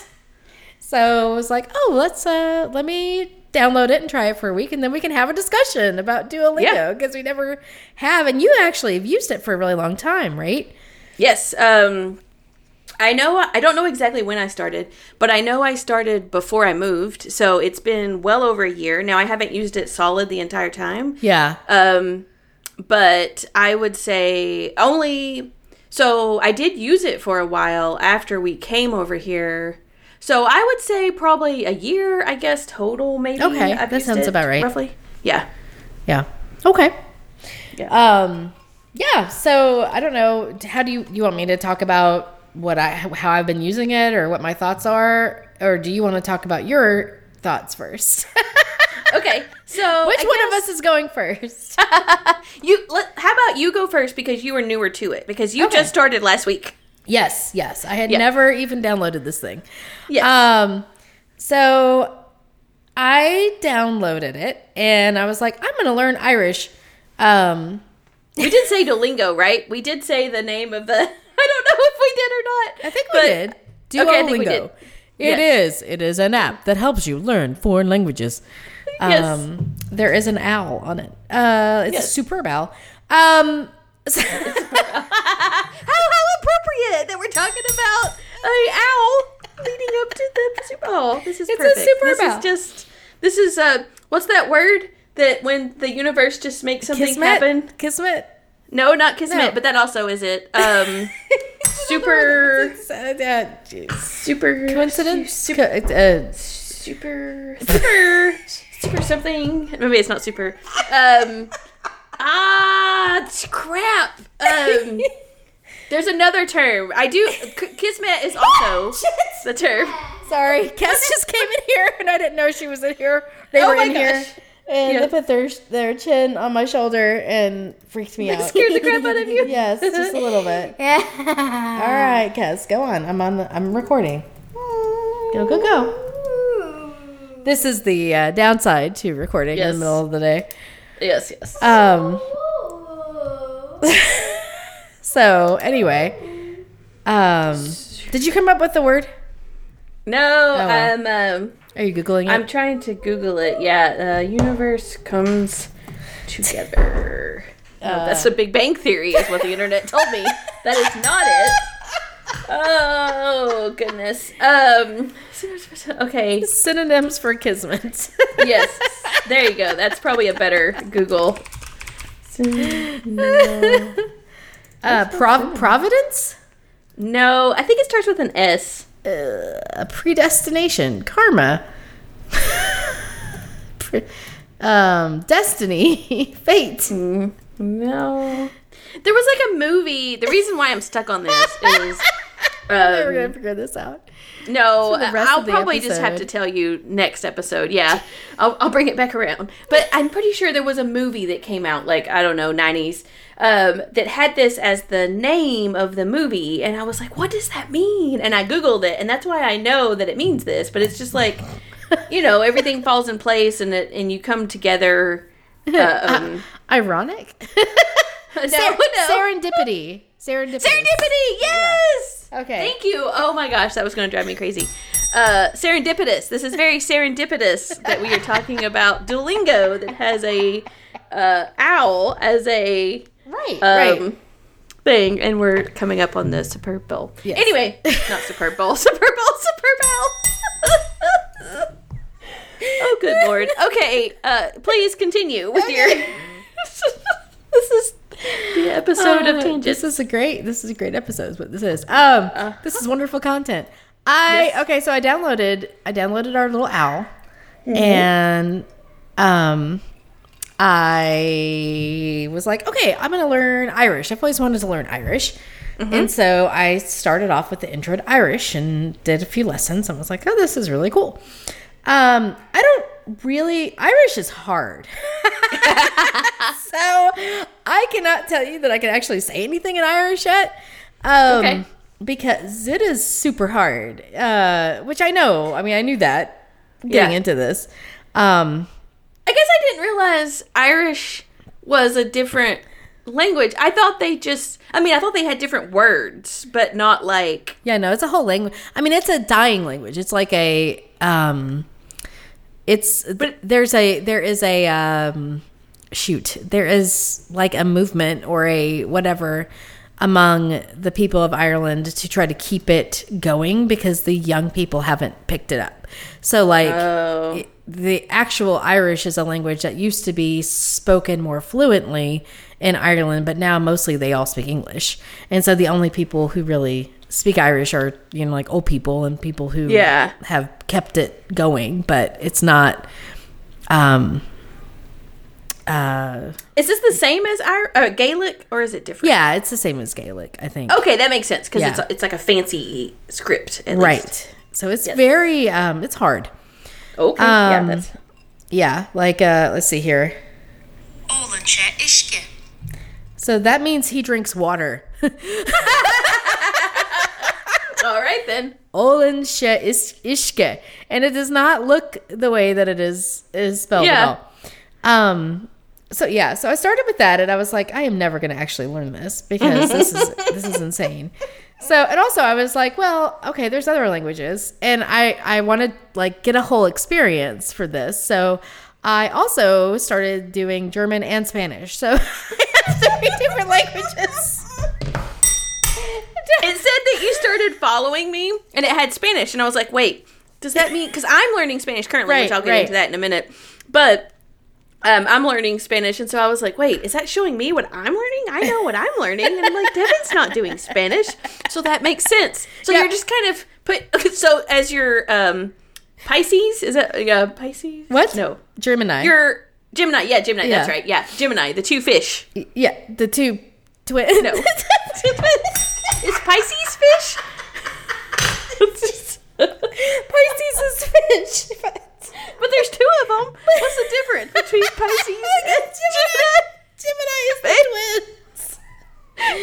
[SPEAKER 2] so I was like, oh, let's uh, let me download it and try it for a week, and then we can have a discussion about Duolingo because we never have, and you actually have used it for a really long time, right?
[SPEAKER 1] Yes. Um, I know. I don't know exactly when I started, but I know I started before I moved. So it's been well over a year now. I haven't used it solid the entire time.
[SPEAKER 2] Yeah.
[SPEAKER 1] Um, but I would say only. So I did use it for a while after we came over here. So I would say probably a year, I guess total, maybe.
[SPEAKER 2] Okay, that sounds about right.
[SPEAKER 1] Roughly. Yeah.
[SPEAKER 2] Yeah. Okay.
[SPEAKER 1] Yeah.
[SPEAKER 2] Um yeah, so I don't know, how do you you want me to talk about what I how I've been using it or what my thoughts are or do you want to talk about your thoughts first?
[SPEAKER 1] Okay, so
[SPEAKER 2] Which
[SPEAKER 1] I
[SPEAKER 2] one of us is going first?
[SPEAKER 1] You let, how about you go first because you were newer to it because you
[SPEAKER 2] Okay.
[SPEAKER 1] just started last week.
[SPEAKER 2] yes, yes. I had
[SPEAKER 1] Yeah.
[SPEAKER 2] never even downloaded this thing.
[SPEAKER 1] Yes.
[SPEAKER 2] Um, so I downloaded it and I was like, I'm going to learn Irish. Um,
[SPEAKER 1] we did say Duolingo, right? We did say the name of the. I don't know if we did or not.
[SPEAKER 2] I think we
[SPEAKER 1] but-
[SPEAKER 2] did. Duolingo.
[SPEAKER 1] Okay, I think we did.
[SPEAKER 2] It
[SPEAKER 1] Yes.
[SPEAKER 2] is. It is an app that helps you learn foreign languages.
[SPEAKER 1] Yes.
[SPEAKER 2] Um, there is an owl on it. Uh, it's a
[SPEAKER 1] Yes.
[SPEAKER 2] superb owl. Um, so-
[SPEAKER 1] How how appropriate that we're talking about an owl leading up to the Super Bowl. This is
[SPEAKER 2] It's a
[SPEAKER 1] perfect.
[SPEAKER 2] Super
[SPEAKER 1] this
[SPEAKER 2] Bowl.
[SPEAKER 1] is just. This is uh. What's that word that when the universe just makes something
[SPEAKER 2] Kismet.
[SPEAKER 1] happen?
[SPEAKER 2] Kismet.
[SPEAKER 1] No, not kismet,
[SPEAKER 2] No.
[SPEAKER 1] but that also is it. Um, super,
[SPEAKER 2] uh, uh,
[SPEAKER 1] super
[SPEAKER 2] Coincidence?
[SPEAKER 1] Super,
[SPEAKER 2] Co- uh,
[SPEAKER 1] super, super, super something. Maybe it's not super. Um, ah, crap. Um, there's another term. I do. Kismet is also the term.
[SPEAKER 2] Sorry, Cass just came in here and I didn't know she was in here. They
[SPEAKER 1] Oh
[SPEAKER 2] were in here. And
[SPEAKER 1] Yeah.
[SPEAKER 2] they put their their chin on my shoulder and freaked me out.
[SPEAKER 1] scared the crap out of you?
[SPEAKER 2] yes, just a little bit. Yeah. All right, Cass, go on. I'm on. The, I'm recording. Go go go. This is the uh, downside to recording in the middle of the day.
[SPEAKER 1] Yes, yes.
[SPEAKER 2] Um. So anyway, um, did you come up with the word?
[SPEAKER 1] No,
[SPEAKER 2] well.
[SPEAKER 1] I'm. Um,
[SPEAKER 2] Are you googling it?
[SPEAKER 1] I'm trying to Google it. Yeah, the universe comes together. Oh, that's the Big Bang Theory, is what the internet told me. That is not it. Oh goodness. Um. Okay.
[SPEAKER 2] Synonyms for kismet.
[SPEAKER 1] Yes. There you go. That's probably a better Google.
[SPEAKER 2] uh, prov- Providence.
[SPEAKER 1] No, I think it starts with an S.
[SPEAKER 2] uh, predestination, karma, Pre- um, destiny, fate.
[SPEAKER 1] No. There was like a movie. The reason why I'm stuck on this is
[SPEAKER 2] We're
[SPEAKER 1] um,
[SPEAKER 2] gonna figure this out.
[SPEAKER 1] No.
[SPEAKER 2] For the rest
[SPEAKER 1] I'll probably just have to tell you next episode. Yeah, I'll, I'll bring it back around. But I'm pretty sure there was a movie that came out like I don't know 90s um, that had this as the name of the movie, and I was like, what does that mean? And I googled it, and that's why I know that it means this. But it's just like, you know, everything falls in place, and it, and you come together. Uh, um,
[SPEAKER 2] Ironic.
[SPEAKER 1] no,
[SPEAKER 2] Ser-
[SPEAKER 1] no.
[SPEAKER 2] Serendipity. Serendipity.
[SPEAKER 1] Serendipity, yes.
[SPEAKER 2] Okay.
[SPEAKER 1] Thank you. Oh my gosh, that was going to drive me crazy. Uh, serendipitous. This is very serendipitous that we are talking about Duolingo that has a uh, owl as a
[SPEAKER 2] Right.
[SPEAKER 1] um,
[SPEAKER 2] right.
[SPEAKER 1] thing, and we're coming up on the Superb Bowl.
[SPEAKER 2] Yes.
[SPEAKER 1] Anyway, not Superb Bowl, Superb Bowl, Superb Owl. oh, good lord. Okay, uh, please continue with your. This is the episode of
[SPEAKER 2] Uh,
[SPEAKER 1] tangents.
[SPEAKER 2] This is a great. This is a great episode. Is what this is. Um, this is wonderful content. I
[SPEAKER 1] Yes.
[SPEAKER 2] okay. So I downloaded. I downloaded our little owl,
[SPEAKER 1] Mm-hmm.
[SPEAKER 2] and um, I was like, okay, I'm gonna learn Irish. I've always wanted to learn Irish.
[SPEAKER 1] Mm-hmm.
[SPEAKER 2] And so I started off with the intro to Irish and did a few lessons. and I was like, oh, this is really cool. Um, I don't really Irish is hard. so I cannot tell you that I can actually say anything in Irish yet. Um,
[SPEAKER 1] Okay.
[SPEAKER 2] Because it is super hard, uh, which I know. I mean, I knew that getting
[SPEAKER 1] Yeah.
[SPEAKER 2] into this. Um,
[SPEAKER 1] I guess I didn't realize Irish was a different language. I thought they just, I mean, I thought they had different words, but not like,
[SPEAKER 2] yeah, no, it's a whole language. I mean, it's a dying language. It's like a, um, it's
[SPEAKER 1] But-
[SPEAKER 2] there's a there is a um, shoot. There is like a movement or a whatever among the people of Ireland to try to keep it going because the young people haven't picked it up. So like
[SPEAKER 1] Oh.
[SPEAKER 2] it- the actual Irish is a language that used to be spoken more fluently in Ireland, but now mostly they all speak English. And so the only people who really speak Irish are, you know, like old people and people who
[SPEAKER 1] Yeah.
[SPEAKER 2] have kept it going, but it's not um uh
[SPEAKER 1] is this the same as Ir- uh, Gaelic or is it different?
[SPEAKER 2] yeah, it's the same as Gaelic, I think.
[SPEAKER 1] Okay, that makes sense because
[SPEAKER 2] Yeah.
[SPEAKER 1] it's, it's like a fancy script. At least.
[SPEAKER 2] right. So it's very um it's hard.
[SPEAKER 1] Okay. yeah,
[SPEAKER 2] Um,
[SPEAKER 1] that's.
[SPEAKER 2] Yeah, like uh let's see here. So that means he drinks water.
[SPEAKER 1] All right then.
[SPEAKER 2] Olensche is ishke. And it does not look the way that it is is spelled
[SPEAKER 1] Yeah.
[SPEAKER 2] at all. Um so yeah, so I started with that and I was like, I am never gonna actually learn this because this is this is insane. So and also I was like, well, okay, there's other languages. And I I wanted like get a whole experience for this. So I also started doing German and Spanish. So I have three different languages.
[SPEAKER 1] It said that you started following me and it had Spanish. And I was like, wait, does that mean? Because I'm learning Spanish currently, which I'll get
[SPEAKER 2] right.
[SPEAKER 1] into that in a minute. But um, I'm learning Spanish. And so I was like, wait, is that showing me what I'm learning? I know what I'm learning. And I'm like, Devin's not doing Spanish. So that makes sense. So
[SPEAKER 2] Yeah.
[SPEAKER 1] you're just kind of put. So as your um, Pisces, is that uh, Pisces?
[SPEAKER 2] What?
[SPEAKER 1] No.
[SPEAKER 2] Gemini.
[SPEAKER 1] You're Gemini. Yeah, Gemini. That's right. Yeah, Gemini, the two fish.
[SPEAKER 2] yeah, the two twins.
[SPEAKER 1] No. is Pisces fish?
[SPEAKER 2] Pisces is fish.
[SPEAKER 1] But there's two of them. What's the difference between Pisces and Gemini?
[SPEAKER 2] Gemini is the twins.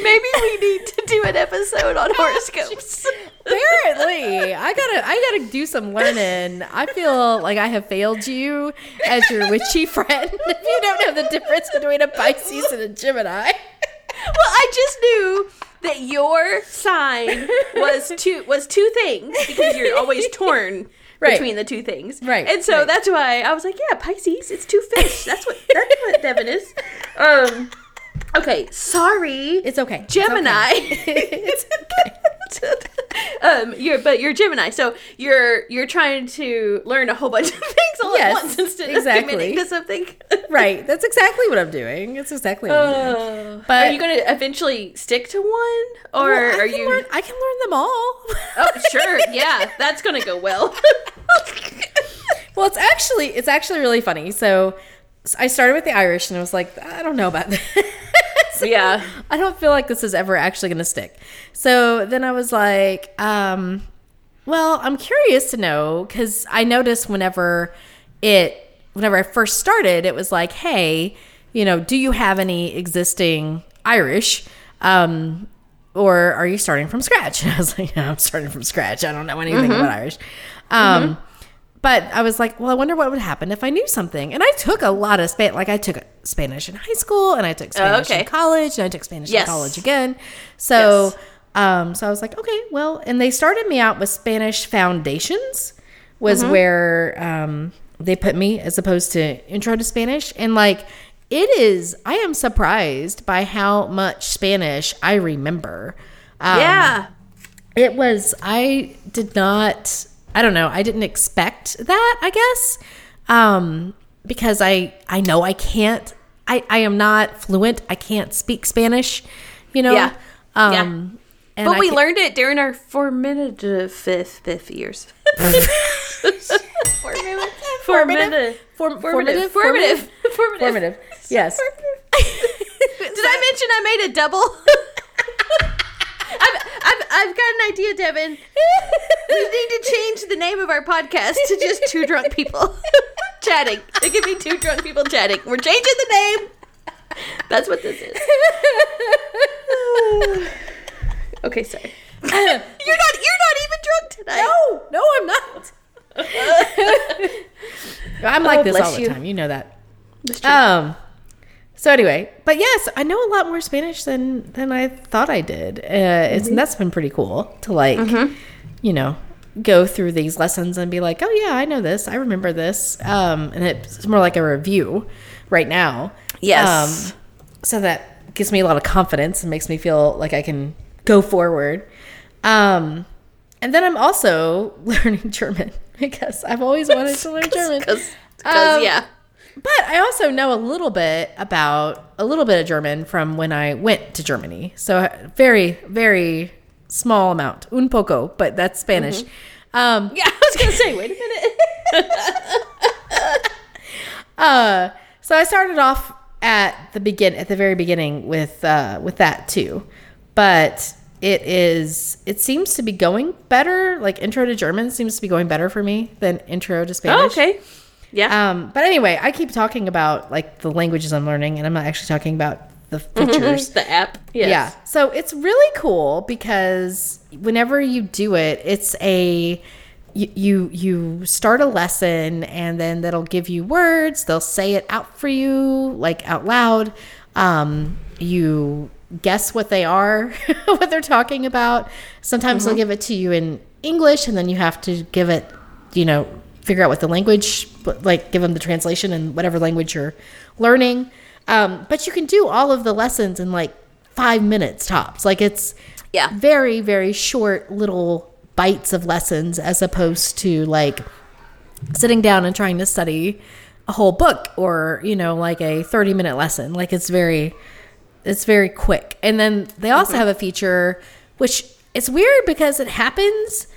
[SPEAKER 1] Maybe we need to do an episode on horoscopes.
[SPEAKER 2] Apparently, I gotta, I gotta do some learning. I feel like I have failed you as your witchy friend. If you don't know the difference between a Pisces and a Gemini,
[SPEAKER 1] Well, I just knew that your sign was two was two things because you're always torn
[SPEAKER 2] Right.
[SPEAKER 1] between the two things.
[SPEAKER 2] Right,
[SPEAKER 1] And so
[SPEAKER 2] right.
[SPEAKER 1] that's why I was like, yeah, Pisces, it's two fish. That's what that's what Devin is. Um Okay, sorry.
[SPEAKER 2] it's okay. It's
[SPEAKER 1] Gemini.
[SPEAKER 2] okay. It's okay.
[SPEAKER 1] um, you're but you're Gemini, so you're you're trying to learn a whole bunch of things all
[SPEAKER 2] Yes,
[SPEAKER 1] at once instead
[SPEAKER 2] exactly.
[SPEAKER 1] of committing to something.
[SPEAKER 2] Right. That's exactly what I'm doing. It's exactly what I'm doing.
[SPEAKER 1] Uh,
[SPEAKER 2] But-
[SPEAKER 1] are you going to eventually stick to one, or
[SPEAKER 2] Well,
[SPEAKER 1] are you?
[SPEAKER 2] Learn, I can learn them all.
[SPEAKER 1] Oh, sure, yeah, that's going to go well.
[SPEAKER 2] Well, it's actually it's actually really funny. So I started with the Irish and I was like, I don't know about this.
[SPEAKER 1] yeah,
[SPEAKER 2] I don't feel like this is ever actually going to stick. So then I was like, um, well, I'm curious to know because I noticed whenever it, whenever I first started, it was like, hey, you know, do you have any existing Irish? Um, or are you starting from scratch? And I was like, yeah, I'm starting from scratch. I don't know anything about Irish. Um, But I was like, well, I wonder what would happen if I knew something. And I took a lot of Spanish. Like I took Spanish in high school, and I took Spanish
[SPEAKER 1] okay.
[SPEAKER 2] in college, and I took Spanish
[SPEAKER 1] Yes.
[SPEAKER 2] in college again. So,
[SPEAKER 1] Yes.
[SPEAKER 2] um, so I was like, okay, well, and they started me out with Spanish foundations, was
[SPEAKER 1] Mm-hmm.
[SPEAKER 2] where um, they put me as opposed to intro to Spanish, and like. It is. I am surprised by how much Spanish I remember. Um,
[SPEAKER 1] yeah.
[SPEAKER 2] it was i did not i don't know i didn't expect that i guess um because i i know i can't i i am not fluent i can't speak spanish you know
[SPEAKER 1] Yeah.
[SPEAKER 2] um
[SPEAKER 1] Yeah.
[SPEAKER 2] and
[SPEAKER 1] But
[SPEAKER 2] I
[SPEAKER 1] we
[SPEAKER 2] ca-
[SPEAKER 1] learned it during our formative fifth fifth years. formative,
[SPEAKER 2] Formative?
[SPEAKER 1] formative,
[SPEAKER 2] Form-
[SPEAKER 1] formative,
[SPEAKER 2] formative?
[SPEAKER 1] formative, formative.
[SPEAKER 2] formative yes
[SPEAKER 1] Did I mention I made a double? I've, I've, I've got an idea, Devin. We need to change the name of our podcast to just two drunk people chatting. It could be two drunk people chatting. We're changing the name. That's what this is. okay, sorry. You're not. You're not even drunk tonight.
[SPEAKER 2] no no i'm not i'm like
[SPEAKER 1] Oh,
[SPEAKER 2] this all the
[SPEAKER 1] you.
[SPEAKER 2] time you know that
[SPEAKER 1] That's true.
[SPEAKER 2] Um. So anyway, but yes, I know a lot more Spanish than than I thought I did. Uh, It's
[SPEAKER 1] Mm-hmm.
[SPEAKER 2] that's been pretty cool to like, you know, go through these lessons and be like, oh yeah, I know this, I remember this. Um, and it's more like a review right now.
[SPEAKER 1] Yes.
[SPEAKER 2] Um, so that gives me a lot of confidence and makes me feel like I can go forward. Um, and then I'm also learning German because I've always wanted to learn German.
[SPEAKER 1] Because,
[SPEAKER 2] Um,
[SPEAKER 1] yeah.
[SPEAKER 2] But I also know a little bit about a little bit of German from when I went to Germany. So very, very small amount, un poco, but that's Spanish. Um,
[SPEAKER 1] Yeah, I was gonna say. Wait a minute.
[SPEAKER 2] uh, so I started off at the begin at the very beginning with uh, with that too, but it is it seems to be going better. Like intro to German seems to be going better for me than intro to Spanish.
[SPEAKER 1] Oh, okay. Yeah.
[SPEAKER 2] Um, but anyway, I keep talking about like the languages I'm learning, and I'm not actually talking about the features.
[SPEAKER 1] the app. Yes.
[SPEAKER 2] Yeah. So it's really cool because whenever you do it, it's a you, you you start a lesson and then that'll give you words. They'll say it out for you, like out loud. Um, you guess what they are, what they're talking about. Sometimes they'll give it to you in English, and then you have to give it, you know, figure out what the language, like give them the translation in whatever language you're learning. Um, but you can do all of the lessons in like five minutes tops. Like it's
[SPEAKER 1] Yeah.
[SPEAKER 2] very very short little bites of lessons as opposed to like sitting down and trying to study a whole book or you know like a 30 minute lesson like it's very it's very quick and then they also have a feature which it's weird because it happens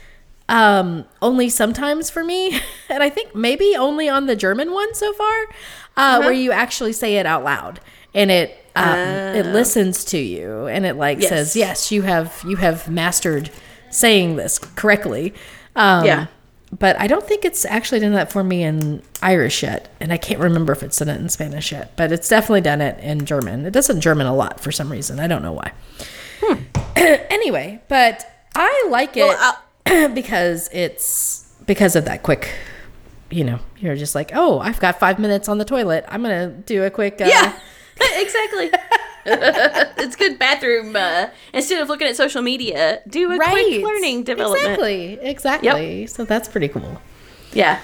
[SPEAKER 2] um only sometimes for me and i think maybe only on the german one so far uh where you actually say it out loud and it um, it listens to you and it like
[SPEAKER 1] Yes.
[SPEAKER 2] says yes you have you have mastered saying this correctly um
[SPEAKER 1] Yeah.
[SPEAKER 2] but I don't think it's actually done that for me in Irish yet, and I can't remember if it's done it in Spanish yet. But it's definitely done it in German. It does in German a lot for some reason. I don't know why. hmm. anyway, but I like it
[SPEAKER 1] Well,
[SPEAKER 2] because it's because of that quick. You know, you're just like, oh, I've got five minutes on the toilet. I'm gonna do a quick. Uh,
[SPEAKER 1] Yeah. exactly. it's good bathroom. Uh, instead of looking at social media, do a quick learning development.
[SPEAKER 2] Exactly. Exactly. yep. So that's pretty cool.
[SPEAKER 1] Yeah.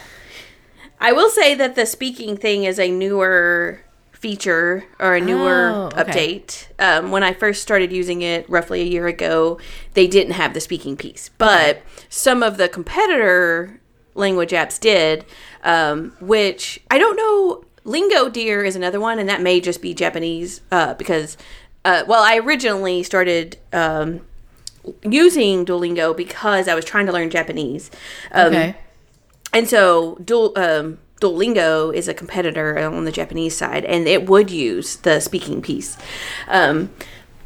[SPEAKER 1] I will say that the speaking thing is a newer feature or a newer
[SPEAKER 2] Oh, okay.
[SPEAKER 1] update. Um, when I first started using it roughly a year ago, they didn't have the speaking piece, but some of the competitor language apps did, um, which I don't know. LingoDeer is another one, and that may just be Japanese uh, because, uh, well, I originally started. Um, using Duolingo because I was trying to learn Japanese. Um,
[SPEAKER 2] Okay.
[SPEAKER 1] and so Duol, um, Duolingo is a competitor on the Japanese side, and it would use the speaking piece. Um,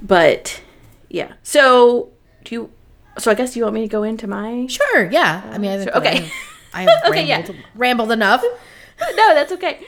[SPEAKER 1] but yeah, so do you? So I guess you want me to go into my?
[SPEAKER 2] Sure. Yeah. I mean, I think
[SPEAKER 1] okay.
[SPEAKER 2] I have, I have
[SPEAKER 1] Okay, yeah.
[SPEAKER 2] rambled, rambled enough.
[SPEAKER 1] no, that's okay.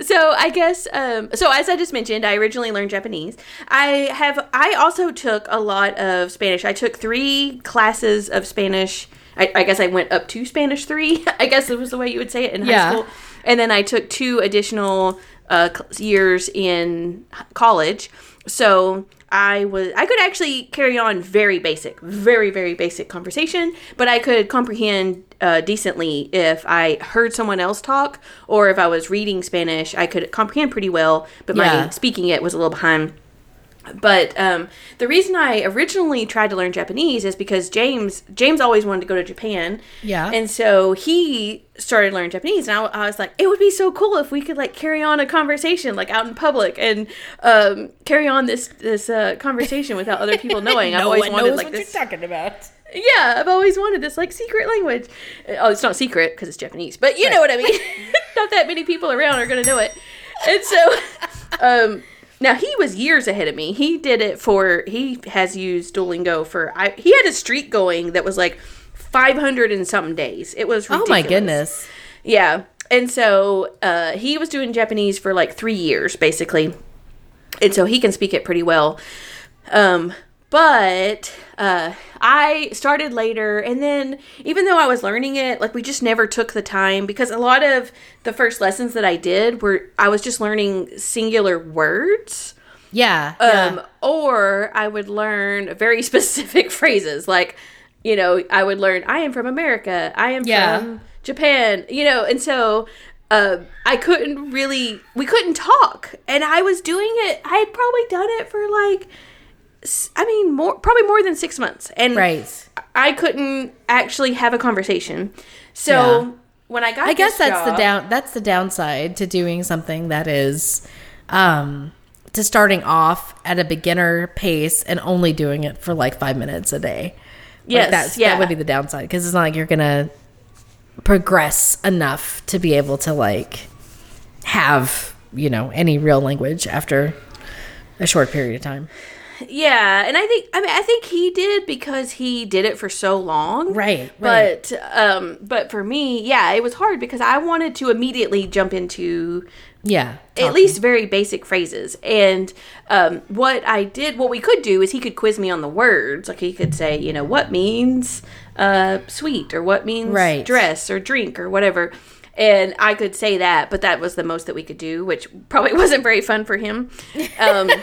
[SPEAKER 1] So I guess um, so. As I just mentioned, I originally learned Japanese. I have. I also took a lot of Spanish. I took three classes of Spanish. I, I guess I went up to Spanish three. I guess it was the way you would say it in high
[SPEAKER 2] Yeah.
[SPEAKER 1] school. And then I took two additional uh, years in college. So I was I could actually carry on very basic, very very basic conversation, but I could comprehend uh, decently if I heard someone else talk or if I was reading Spanish. I could comprehend pretty well, but
[SPEAKER 2] Yeah.
[SPEAKER 1] my speaking it was a little behind. But um, the reason I originally tried to learn Japanese is because James James always wanted to go to Japan.
[SPEAKER 2] Yeah.
[SPEAKER 1] And so he started learning Japanese, and I, I was like, it would be so cool if we could like carry on a conversation like out in public and um, carry on this this uh, conversation without other people knowing. I've always wanted like this.
[SPEAKER 2] talking about.
[SPEAKER 1] Yeah, I've always wanted this like secret language. Oh, it's not secret because it's Japanese, but you know what I mean. not that many people around are gonna know it, and so, um, now he was years ahead of me. He did it for he has used Duolingo for I he had a streak going that was like five hundred and something days. It was
[SPEAKER 2] Oh my goodness.
[SPEAKER 1] Yeah. And so uh, he was doing Japanese for like three years, basically. And so he can speak it pretty well. Um, but uh, I started later. And then, even though I was learning it, like we just never took the time because a lot of the first lessons that I did were I was just learning singular words.
[SPEAKER 2] Yeah.
[SPEAKER 1] Um,
[SPEAKER 2] yeah.
[SPEAKER 1] or I would learn very specific phrases like, you know, I would learn, I am from America, I am
[SPEAKER 2] Yeah.
[SPEAKER 1] from Japan, you know, and so uh, I couldn't really, we couldn't talk. And I was doing it, I had probably done it for like, I mean, more, probably more than six months. And
[SPEAKER 2] Right.
[SPEAKER 1] I couldn't actually have a conversation. So
[SPEAKER 2] Yeah.
[SPEAKER 1] when I got
[SPEAKER 2] I guess that's the down that's the downside to doing something that is um to starting off at a beginner pace and only doing it for like 5 minutes a day. Like,
[SPEAKER 1] Yes,
[SPEAKER 2] that's
[SPEAKER 1] yeah.
[SPEAKER 2] that would be the downside because it's not like you're going to progress enough to be able to like have, you know, any real language after a short period of time.
[SPEAKER 1] Yeah, and I think I mean I think he did because he did it for so long.
[SPEAKER 2] Right, right.
[SPEAKER 1] But um but for me, yeah, it was hard because I wanted to immediately jump into
[SPEAKER 2] Yeah.
[SPEAKER 1] at least very basic phrases. And um, what I did, what we could do is he could quiz me on the words. Like he could say, you know, what means uh, sweet or what means
[SPEAKER 2] Right.
[SPEAKER 1] dress or drink or whatever. And I could say that, but that was the most that we could do, which probably wasn't very fun for him. Um,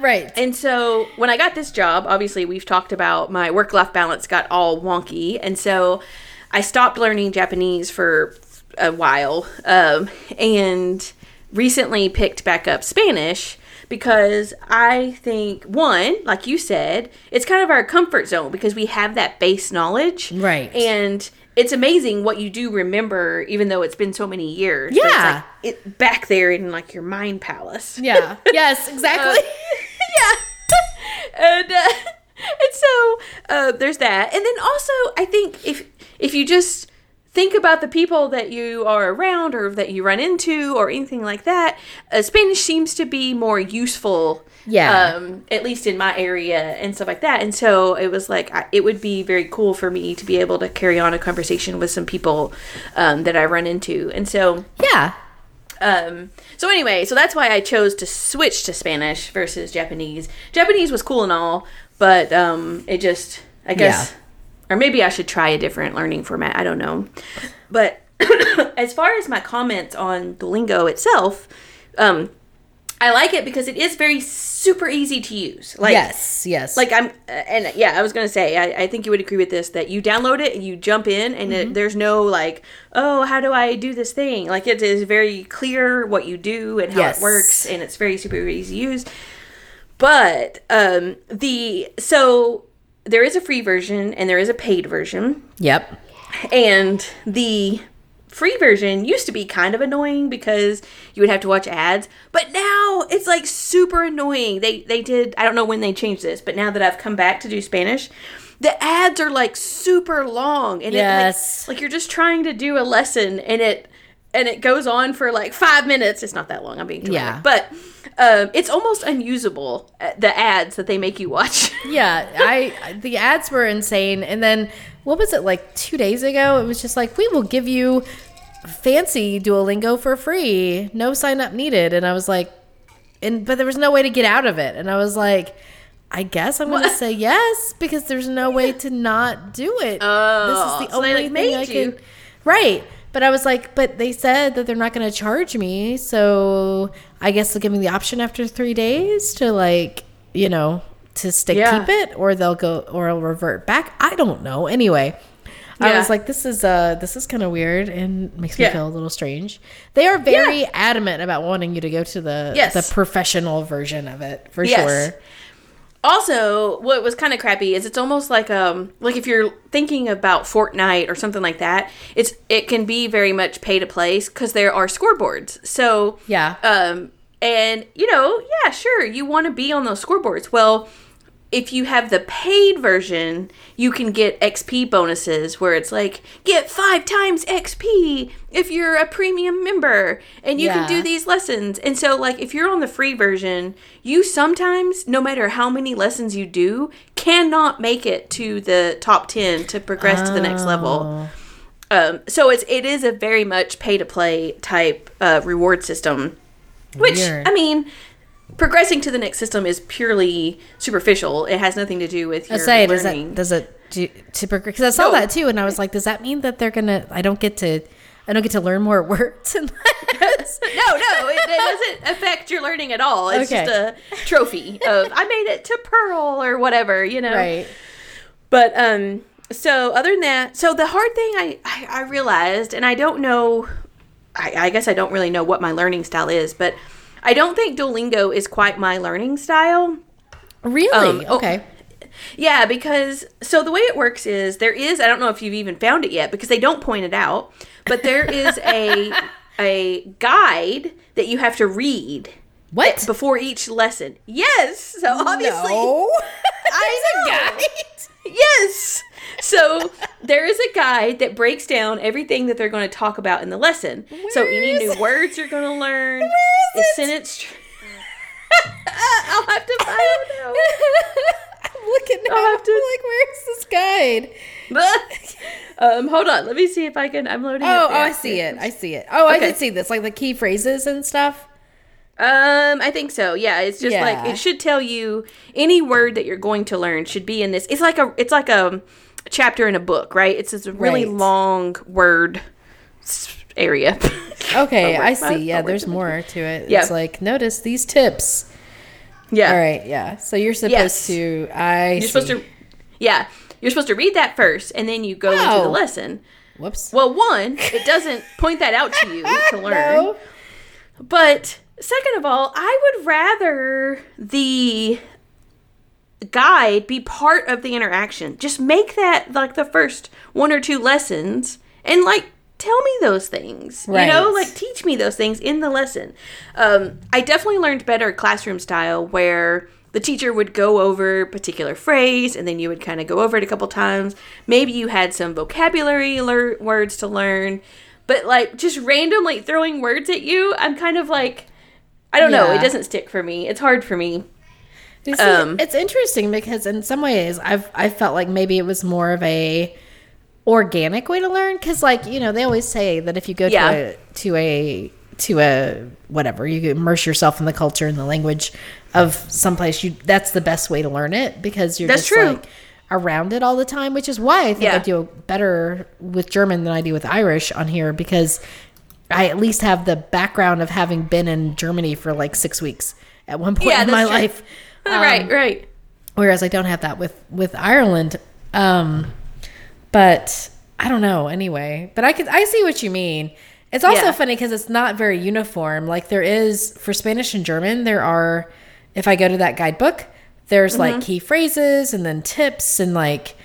[SPEAKER 2] Right.
[SPEAKER 1] and so when I got this job, obviously we've talked about my work life balance got all wonky. And so I stopped learning Japanese for a while um, and recently picked back up Spanish because I think, one, like you said, it's kind of our comfort zone because we have that base knowledge.
[SPEAKER 2] Right.
[SPEAKER 1] And it's amazing what you do remember, even though it's been so many years.
[SPEAKER 2] Yeah.
[SPEAKER 1] like it back there in like your mind palace
[SPEAKER 2] yeah. Yes, exactly.
[SPEAKER 1] yeah. and uh, and so uh, there's that, and then also I think if if you just think about the people that you are around or that you run into or anything like that, uh, Spanish seems to be more useful.
[SPEAKER 2] Yeah.
[SPEAKER 1] Um, at least in my area and stuff like that. And so it was like, I, it would be very cool for me to be able to carry on a conversation with some people um, that I run into. And so
[SPEAKER 2] yeah.
[SPEAKER 1] um, so anyway, so that's why I chose to switch to Spanish versus Japanese. Japanese was cool and all, but um, it just, I guess, or maybe I should try a different learning format. I don't know. But as far as my comments on Duolingo itself, um, I like it because it is very super easy to use. Like,
[SPEAKER 2] yes. Yes.
[SPEAKER 1] like I'm, uh, and yeah, I was gonna say, I, I think you would agree with this that you download it and you jump in, and
[SPEAKER 2] Mm-hmm.
[SPEAKER 1] it, there's no like, oh, how do I do this thing? Like it is very clear what you do and how
[SPEAKER 2] Yes.
[SPEAKER 1] it works, and it's very super easy to use. But um, the so there is a free version and there is a paid version,
[SPEAKER 2] Yep.
[SPEAKER 1] and the free version used to be kind of annoying because you would have to watch ads but now it's like super annoying they they did i don't know when they changed this but now that i've come back to do spanish the ads are like super long and
[SPEAKER 2] Yes.
[SPEAKER 1] it like, like you're just trying to do a lesson and it and it goes on for like five minutes it's not that long i'm being
[SPEAKER 2] Yeah.
[SPEAKER 1] dramatic but um, it's almost unusable uh, the ads that they make you watch
[SPEAKER 2] Yeah, I the ads were insane. And then what was it like 2 days ago? It was just like we will give you fancy Duolingo for free. No sign up needed. And I was like and but there was no way to get out of it. And I was like I guess I'm going to say yes because there's no way to not do it.
[SPEAKER 1] Oh,
[SPEAKER 2] this is the
[SPEAKER 1] so
[SPEAKER 2] only
[SPEAKER 1] like,
[SPEAKER 2] thing I
[SPEAKER 1] you.
[SPEAKER 2] can Right. But I was like, but they said that they're not going to charge me, so I guess they'll give me the option after three days to like, you know, to stay
[SPEAKER 1] Yeah.
[SPEAKER 2] keep it, or they'll go, or I'll revert back. I don't know. Anyway, I was like, this is uh, this is kind of weird and makes me
[SPEAKER 1] Yeah.
[SPEAKER 2] feel a little strange. They are very adamant about wanting you to go to the
[SPEAKER 1] Yes.
[SPEAKER 2] the professional version of it for
[SPEAKER 1] Yes.
[SPEAKER 2] sure.
[SPEAKER 1] Also what was kind of crappy is it's almost like um like if you're thinking about Fortnite or something like that it's it can be very much pay to play because there are scoreboards so
[SPEAKER 2] Yeah.
[SPEAKER 1] um and you know yeah sure you want to be on those scoreboards well if you have the paid version, you can get XP bonuses where it's like get five times XP if you're a premium member and you can do these lessons. And so, like, if you're on the free version, you sometimes, no matter how many lessons you do, cannot make it to the top 10 to progress to the next level. Um, so it's it is a very much pay to play type uh, reward system, which
[SPEAKER 2] Weird.
[SPEAKER 1] I mean, progressing to the next system is purely superficial. It has nothing to do with
[SPEAKER 2] I
[SPEAKER 1] your
[SPEAKER 2] say, does it does it do to because I saw
[SPEAKER 1] No.
[SPEAKER 2] that too, and I was like, does that mean that they're gonna? I don't get to. I don't get to learn more words
[SPEAKER 1] no, no, it, it doesn't affect your learning at all. It's
[SPEAKER 2] Okay.
[SPEAKER 1] just a trophy of I made it to Pearl or whatever, you know.
[SPEAKER 2] right.
[SPEAKER 1] But um, so other than that, so the hard thing I I, I realized, and I don't know, I, I guess I don't really know what my learning style is, but I don't think Duolingo is quite my learning style.
[SPEAKER 2] Really?
[SPEAKER 1] Um, oh,
[SPEAKER 2] okay.
[SPEAKER 1] Yeah, because so the way it works is there is I don't know if you've even found it yet because they don't point it out, but there is a a guide that you have to read
[SPEAKER 2] What?
[SPEAKER 1] before each lesson. Yes, so obviously I know. Yes so there is a guide that breaks down everything that they're going to talk about in the lesson.
[SPEAKER 2] Where
[SPEAKER 1] so
[SPEAKER 2] any
[SPEAKER 1] new
[SPEAKER 2] it?
[SPEAKER 1] words you're going to learn,
[SPEAKER 2] Where is the it?
[SPEAKER 1] sentence. Tr- I'll have to. I don't know.
[SPEAKER 2] I'm looking now. I'll have to, I'm like, where is this guide?
[SPEAKER 1] um, hold on. Let me see if I can. I'm loading.
[SPEAKER 2] Oh, oh, I see it. I see it. Oh,
[SPEAKER 1] okay.
[SPEAKER 2] I did see this, like the key phrases and stuff.
[SPEAKER 1] Um, I think so. Yeah, it's just
[SPEAKER 2] yeah.
[SPEAKER 1] like it should tell you any word that you're going to learn should be in this. It's like a. It's like a chapter in a book, right? It's this really
[SPEAKER 2] Right.
[SPEAKER 1] long word area.
[SPEAKER 2] Okay,
[SPEAKER 1] word-
[SPEAKER 2] I see. Yeah, there's more to it.
[SPEAKER 1] Yeah.
[SPEAKER 2] It's like notice these tips.
[SPEAKER 1] yeah.
[SPEAKER 2] All right, yeah. So you're supposed
[SPEAKER 1] Yes.
[SPEAKER 2] to. I.
[SPEAKER 1] You're supposed to. Yeah, you're supposed to read that first, and then you go into the lesson.
[SPEAKER 2] Whoops.
[SPEAKER 1] Well, one, it doesn't point that out to you to learn.
[SPEAKER 2] No.
[SPEAKER 1] But second of all, I would rather the guide be part of the interaction. Just make that like the first one or two lessons and like tell me those things. You know, like teach me those things in the lesson. Um, I definitely learned better classroom style where the teacher would go over particular phrase and then you would kind of go over it a couple times. Maybe you had some vocabulary lear- words to learn, but like just randomly throwing words at you, I'm kind of like I don't know, it doesn't stick for me. It's hard for me.
[SPEAKER 2] See,
[SPEAKER 1] Um,
[SPEAKER 2] it's interesting because in some ways I've I felt like maybe it was more of a organic way to learn because like you know they always say that if you go
[SPEAKER 1] Yeah.
[SPEAKER 2] to a to a to a whatever you immerse yourself in the culture and the language of someplace you that's the best way to learn it because you're
[SPEAKER 1] That's
[SPEAKER 2] just
[SPEAKER 1] true.
[SPEAKER 2] like around it all the time which is why I think I do better with German than I do with Irish on here because I at least have the background of having been in Germany for like six weeks at one point
[SPEAKER 1] Yeah,
[SPEAKER 2] in my
[SPEAKER 1] true.
[SPEAKER 2] life.
[SPEAKER 1] right,
[SPEAKER 2] Um,
[SPEAKER 1] right.
[SPEAKER 2] whereas I don't have that with with Ireland. Um, but I don't know. Anyway, but I could I see what you mean. It's also
[SPEAKER 1] Yeah.
[SPEAKER 2] funny because it's not very uniform. Like there is for Spanish and German, there are. If I go to that guidebook, there's
[SPEAKER 1] Mm-hmm.
[SPEAKER 2] like key phrases and then tips and like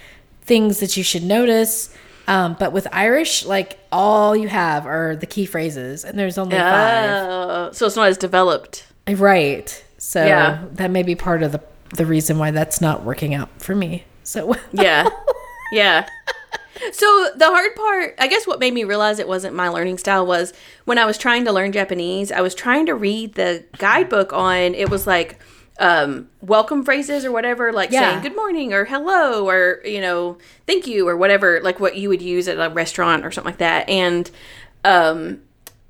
[SPEAKER 2] things that you should notice. Um, but with Irish, like all you have are the key phrases, and there's only five.
[SPEAKER 1] Uh, so it's not as developed.
[SPEAKER 2] Right. So
[SPEAKER 1] Yeah.
[SPEAKER 2] that may be part of the the reason why that's not working out for me. So
[SPEAKER 1] Yeah. yeah. So the hard part, I guess what made me realize it wasn't my learning style was when I was trying to learn Japanese, I was trying to read the guidebook on it was like um welcome phrases or whatever like
[SPEAKER 2] Yeah.
[SPEAKER 1] saying good morning or hello or you know thank you or whatever like what you would use at a restaurant or something like that and um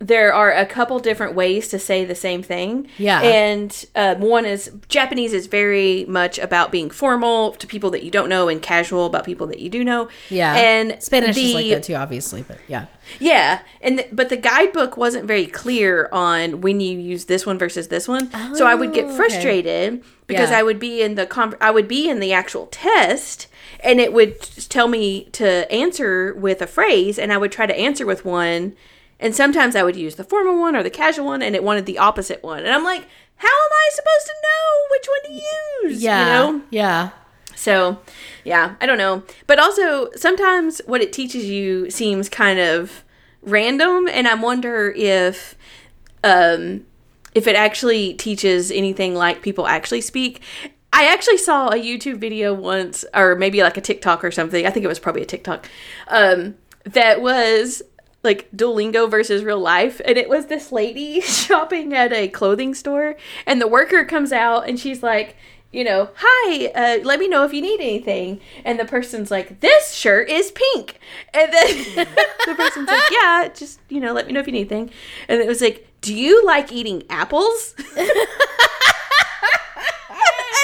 [SPEAKER 1] there are a couple different ways to say the same thing.
[SPEAKER 2] Yeah.
[SPEAKER 1] And um, one is Japanese is very much about being formal to people that you don't know and casual about people that you do know.
[SPEAKER 2] yeah,
[SPEAKER 1] And
[SPEAKER 2] Spanish is like
[SPEAKER 1] the-
[SPEAKER 2] that too, obviously. But yeah,
[SPEAKER 1] Yeah. And th- but the guidebook wasn't very clear on when you use this one versus this one. so I would get
[SPEAKER 2] Oh, okay.
[SPEAKER 1] frustrated because
[SPEAKER 2] Yeah.
[SPEAKER 1] I would be in the con- I would be in the actual test and it would tell me to answer with a phrase and I would try to answer with one and sometimes I would use the formal one or the casual one and it wanted the opposite one. And I'm like, how am I supposed to know which one to use?
[SPEAKER 2] yeah,
[SPEAKER 1] You know?
[SPEAKER 2] yeah,
[SPEAKER 1] So, yeah, I don't know. But also, sometimes what it teaches you seems kind of random, and I wonder if, um, if it actually teaches anything like people actually speak. I actually saw a YouTube video once, or maybe like a TikTok or something. I think it was probably a TikTok, um, that was like Duolingo versus real life. And it was this lady shopping at a clothing store, and the worker comes out and she's like, you know, hi, uh, let me know if you need anything. And the person's like, this shirt is pink. And then the person's like, yeah, just, you know, let me know if you need anything. And it was like, do you like eating apples? and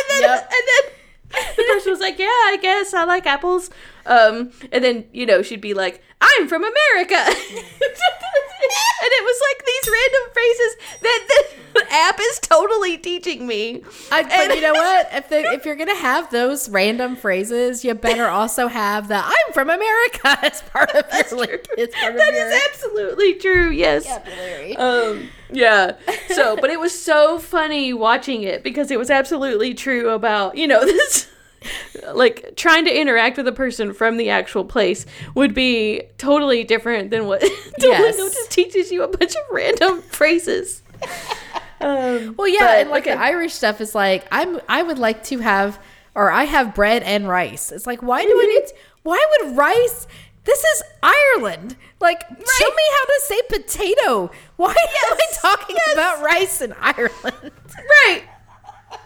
[SPEAKER 1] then,
[SPEAKER 2] Yep.
[SPEAKER 1] and then the person was like, yeah, I guess I like apples. Um, and then, you know, she'd be like, I'm from America. and it was like these random phrases that the app is totally teaching me.
[SPEAKER 2] I, but you know what? If the, if you're gonna have those random phrases, you better also have the "I'm from America" as part of your. Like, it's part
[SPEAKER 1] That
[SPEAKER 2] your
[SPEAKER 1] is absolutely true. Yes. Um, yeah. So, but it was so funny watching it because it was absolutely true about, you know, this like trying to interact with a person from the actual place would be totally different than what Duolingo
[SPEAKER 2] Yes.
[SPEAKER 1] just teaches you a bunch of random phrases. Um,
[SPEAKER 2] Well, yeah,
[SPEAKER 1] but,
[SPEAKER 2] and like
[SPEAKER 1] okay.
[SPEAKER 2] the Irish stuff is like I'm. I would like to have, or I have bread and rice. It's like why do I need? Why would rice? This is Ireland. Like, show me how to say potato. Why am I talking about rice in Ireland?
[SPEAKER 1] right.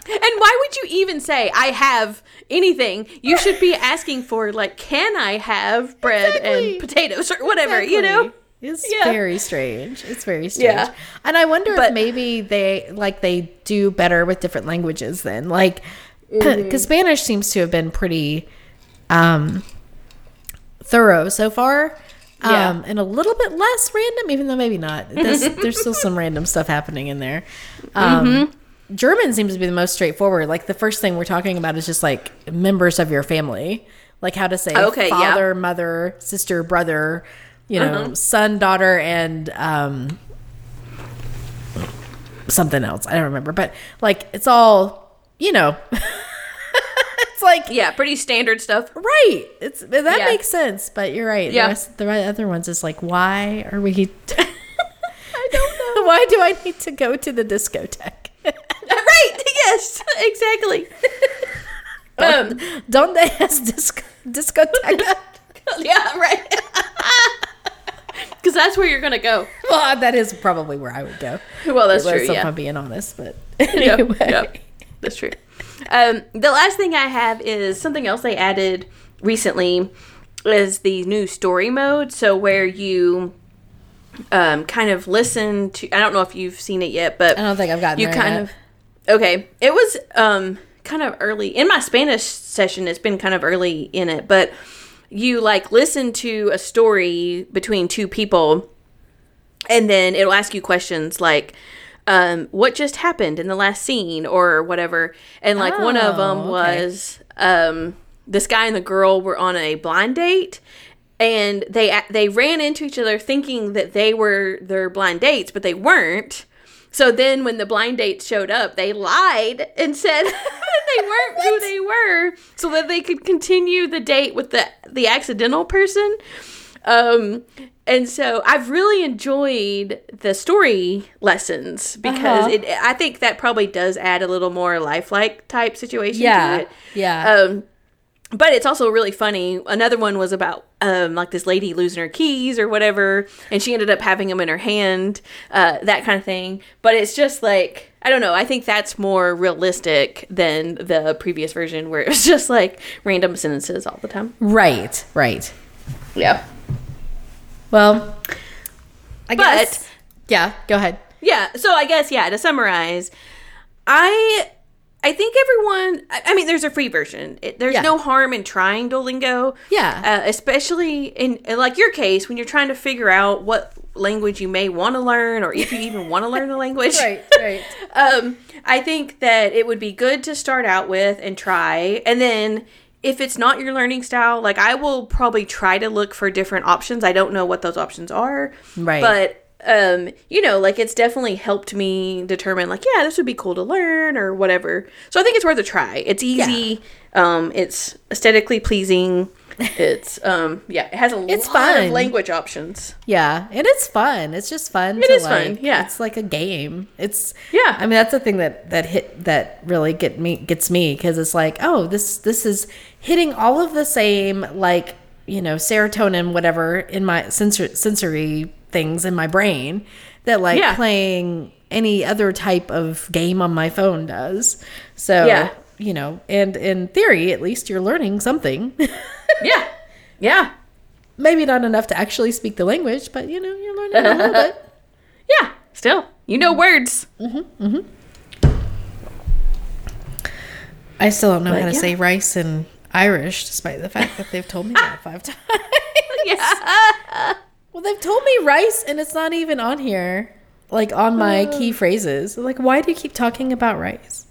[SPEAKER 1] And why would you even say I have anything? You should be asking for like, can I have bread
[SPEAKER 2] Exactly.
[SPEAKER 1] and potatoes or whatever? You know?
[SPEAKER 2] It's
[SPEAKER 1] Yeah.
[SPEAKER 2] very strange. It's very strange.
[SPEAKER 1] Yeah.
[SPEAKER 2] And I wonder
[SPEAKER 1] But-
[SPEAKER 2] if maybe they like they do better with different languages then. Like
[SPEAKER 1] Mm-hmm.
[SPEAKER 2] cuz Spanish seems to have been pretty um thorough so far.
[SPEAKER 1] Yeah.
[SPEAKER 2] Um, and a little bit less random, even though maybe not. There's, there's still some random stuff happening in there. Um,
[SPEAKER 1] Mm-hmm.
[SPEAKER 2] German seems to be the most straightforward. Like the first thing we're talking about is just like members of your family, like how to say
[SPEAKER 1] Okay, yeah. Uh-huh.
[SPEAKER 2] father, mother, sister, brother, you know, son, daughter, and um, something else. I don't remember, but like it's all you know. it's like
[SPEAKER 1] Yeah, pretty standard stuff.
[SPEAKER 2] right. It's that
[SPEAKER 1] Yeah.
[SPEAKER 2] makes sense, but you're right.
[SPEAKER 1] Yeah.
[SPEAKER 2] The, rest, the other ones is like, why are we? I don't know. why do I need to go to the discotheque?
[SPEAKER 1] Right. Yes, exactly. um,
[SPEAKER 2] Don't they has disc- discotheque?
[SPEAKER 1] yeah, right. Because that's where you're gonna go.
[SPEAKER 2] well, that is probably where I would go.
[SPEAKER 1] Well, that's true. Yeah.
[SPEAKER 2] I'm being honest, but
[SPEAKER 1] Yep,
[SPEAKER 2] anyway.
[SPEAKER 1] yep. That's true. Um, the last thing I have is something else they added recently is the new story mode. So where you um, kind of listen to. I don't know if you've seen it yet, but
[SPEAKER 2] I don't think I've gotten
[SPEAKER 1] you kind of okay. It was um, kind of early in my Spanish session. It's been kind of early in it, but you like listen to a story between two people and then it'll ask you questions like um, what just happened in the last scene or whatever and like one of them
[SPEAKER 2] Oh, okay.
[SPEAKER 1] was um, this guy and the girl were on a blind date and they they ran into each other thinking that they were their blind dates but they weren't so then when the blind dates showed up they lied and said they weren't who they were so that they could continue the date with the the accidental person um and so I've really enjoyed the story lessons because
[SPEAKER 2] Uh-huh.
[SPEAKER 1] it I think that probably does add a little more lifelike type situation
[SPEAKER 2] Yeah,
[SPEAKER 1] to it.
[SPEAKER 2] yeah.
[SPEAKER 1] Um but it's also really funny. Another one was about um, like this lady losing her keys or whatever, and she ended up having them in her hand, uh, that kind of thing. But it's just like I don't know. I think that's more realistic than the previous version where it was just like random sentences all the time.
[SPEAKER 2] Right, right.
[SPEAKER 1] Yeah.
[SPEAKER 2] Well, I
[SPEAKER 1] But-
[SPEAKER 2] guess. Yeah, go ahead.
[SPEAKER 1] Yeah. So I guess yeah. To summarize, I I think everyone. I mean, there's a free version. It, there's
[SPEAKER 2] Yeah.
[SPEAKER 1] no harm in trying Duolingo.
[SPEAKER 2] Yeah.
[SPEAKER 1] Uh, especially in, in like your case when you're trying to figure out what language you may want to learn or if you even want to learn the language.
[SPEAKER 2] right.
[SPEAKER 1] Um, I think that it would be good to start out with and try, and then if it's not your learning style, like I will probably try to look for different options. I don't know what those options are,
[SPEAKER 2] Right.
[SPEAKER 1] But um, you know, like it's definitely helped me determine, like, yeah, this would be cool to learn or whatever. So I think it's worth a try. It's easy. Um, it's aesthetically pleasing. It's um, yeah, it has a
[SPEAKER 2] It's
[SPEAKER 1] lot
[SPEAKER 2] fun.
[SPEAKER 1] of language options.
[SPEAKER 2] Yeah, and it's fun. It's just fun.
[SPEAKER 1] It
[SPEAKER 2] to
[SPEAKER 1] is fun, yeah.
[SPEAKER 2] it's like a game. It's
[SPEAKER 1] Yeah.
[SPEAKER 2] I mean, that's the thing that that hit that really get me gets me because it's like, oh, this this is hitting all of the same like you know serotonin whatever in my sensor sensory things in my brain that like
[SPEAKER 1] Yeah.
[SPEAKER 2] playing any other type of game on my phone does. So
[SPEAKER 1] Yeah.
[SPEAKER 2] you know, and in theory, at least you're learning something.
[SPEAKER 1] Yeah, yeah.
[SPEAKER 2] Maybe not enough to actually speak the language, but you know, you're learning a little bit.
[SPEAKER 1] Yeah, still, you know words. Mm-hmm, mm-hmm.
[SPEAKER 2] I still don't know
[SPEAKER 1] But
[SPEAKER 2] how to
[SPEAKER 1] yeah.
[SPEAKER 2] say rice in Irish, despite the fact that they've told me that five times.
[SPEAKER 1] Yeah.
[SPEAKER 2] Well, they've told me rice, and it's not even on here, like on my hmm. key phrases. Like, why do you keep talking about rice?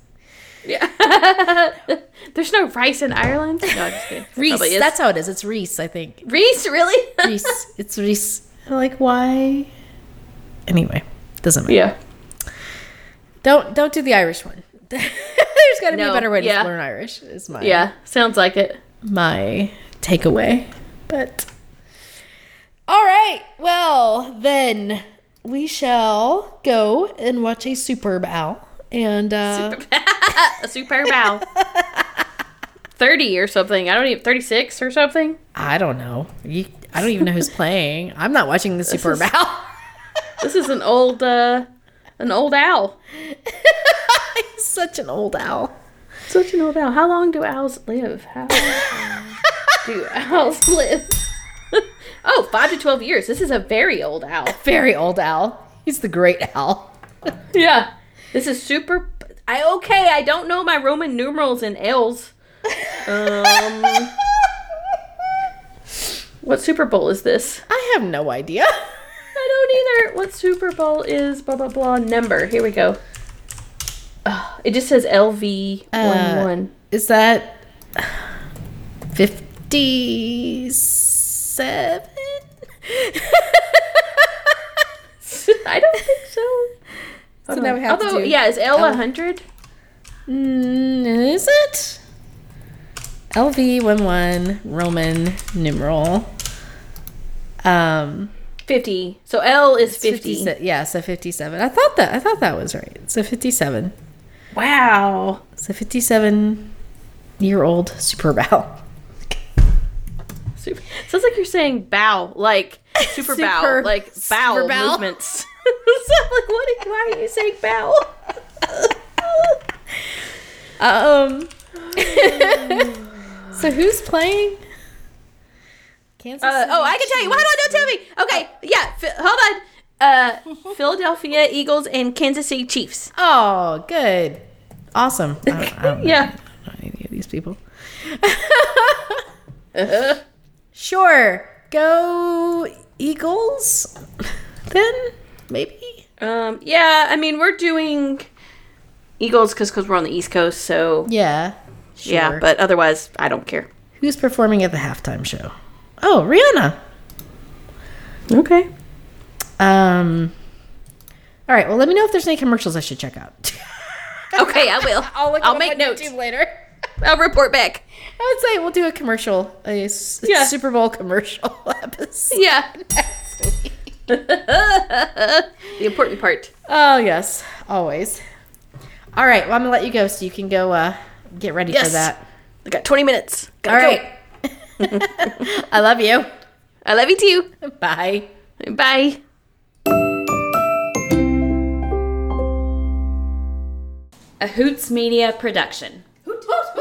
[SPEAKER 1] yeah. There's no rice in Ireland. No, I'm just kidding.
[SPEAKER 2] Reese.
[SPEAKER 1] is.
[SPEAKER 2] That's how it is. It's Reese, I think.
[SPEAKER 1] Reese, really?
[SPEAKER 2] Reese. it's Reese. Like, why? Anyway, doesn't matter.
[SPEAKER 1] yeah.
[SPEAKER 2] Don't don't do the Irish one. There's got to be a better way
[SPEAKER 1] yeah.
[SPEAKER 2] to learn Irish. Is my
[SPEAKER 1] Yeah, sounds like it.
[SPEAKER 2] my takeaway. But all right, well then we shall go and watch a superb owl. And uh,
[SPEAKER 1] A super bow. 30 or something. I don't even 36 or something.
[SPEAKER 2] I don't know. You, I don't even know who's playing. I'm not watching the superb
[SPEAKER 1] is-
[SPEAKER 2] owl.
[SPEAKER 1] This is an old uh an old owl.
[SPEAKER 2] so such an old owl.
[SPEAKER 1] Such an old owl. How long do owls live? How long do owls live? Oh, five to 12 years. This is a very old owl.
[SPEAKER 2] Very old owl. He's the great owl.
[SPEAKER 1] Yeah. This is super. I okay. I don't know my Roman numerals and L's. Um, what Super Bowl is this?
[SPEAKER 2] I have no idea.
[SPEAKER 1] I don't either. What Super Bowl is blah blah blah number? Here we go. Oh, it just says LV one
[SPEAKER 2] Uh,
[SPEAKER 1] one.
[SPEAKER 2] Is that fifty-seven?
[SPEAKER 1] I don't think so.
[SPEAKER 2] So now we have to
[SPEAKER 1] Although,
[SPEAKER 2] do
[SPEAKER 1] yeah, is L a hundred?
[SPEAKER 2] Mm, is it? LV one one Roman numeral. Um,
[SPEAKER 1] Fifty. So L is fifty.
[SPEAKER 2] 57 yeah, so fifty-seven. I thought that I thought that was right. So fifty-seven.
[SPEAKER 1] Wow.
[SPEAKER 2] So fifty-seven-year-old super bow.
[SPEAKER 1] Super. Sounds like you're saying bow, like super, bow,
[SPEAKER 2] Super-
[SPEAKER 1] like bow
[SPEAKER 2] super bow.
[SPEAKER 1] movements. so I'm like, what? Why are you saying bow?
[SPEAKER 2] Um. so who's playing? Kansas.
[SPEAKER 1] Uh, oh, I can tell you. On, don't you tell me. Okay, yeah. Fi- hold on. Uh, Philadelphia Eagles and Kansas City Chiefs.
[SPEAKER 2] Oh, good. Awesome. I don't, I don't know
[SPEAKER 1] Yeah.
[SPEAKER 2] any of these people. Sure. Go Eagles. Then maybe.
[SPEAKER 1] Um, yeah. I mean, we're doing Eagles because cause we're on the East Coast, so
[SPEAKER 2] Yeah. Sure.
[SPEAKER 1] yeah. But otherwise, I don't care.
[SPEAKER 2] who's performing at the halftime show? Oh, Rihanna.
[SPEAKER 1] Okay.
[SPEAKER 2] Um. All right. Well, let me know if there's any commercials I should check out.
[SPEAKER 1] Okay, I will.
[SPEAKER 2] I'll, look
[SPEAKER 1] I'll make notes.
[SPEAKER 2] Later.
[SPEAKER 1] I'll report back.
[SPEAKER 2] I would say we'll do a commercial, a s-
[SPEAKER 1] Yeah.
[SPEAKER 2] Super Bowl commercial episode.
[SPEAKER 1] Yeah. The important part.
[SPEAKER 2] Oh yes, always. All right. Well, I'm gonna let you go so you can go uh, get ready for that.
[SPEAKER 1] I got 20 minutes.
[SPEAKER 2] All
[SPEAKER 1] Gotta
[SPEAKER 2] right. I love you.
[SPEAKER 1] I love you too.
[SPEAKER 2] Bye.
[SPEAKER 1] Bye.
[SPEAKER 3] A Hoots Media production.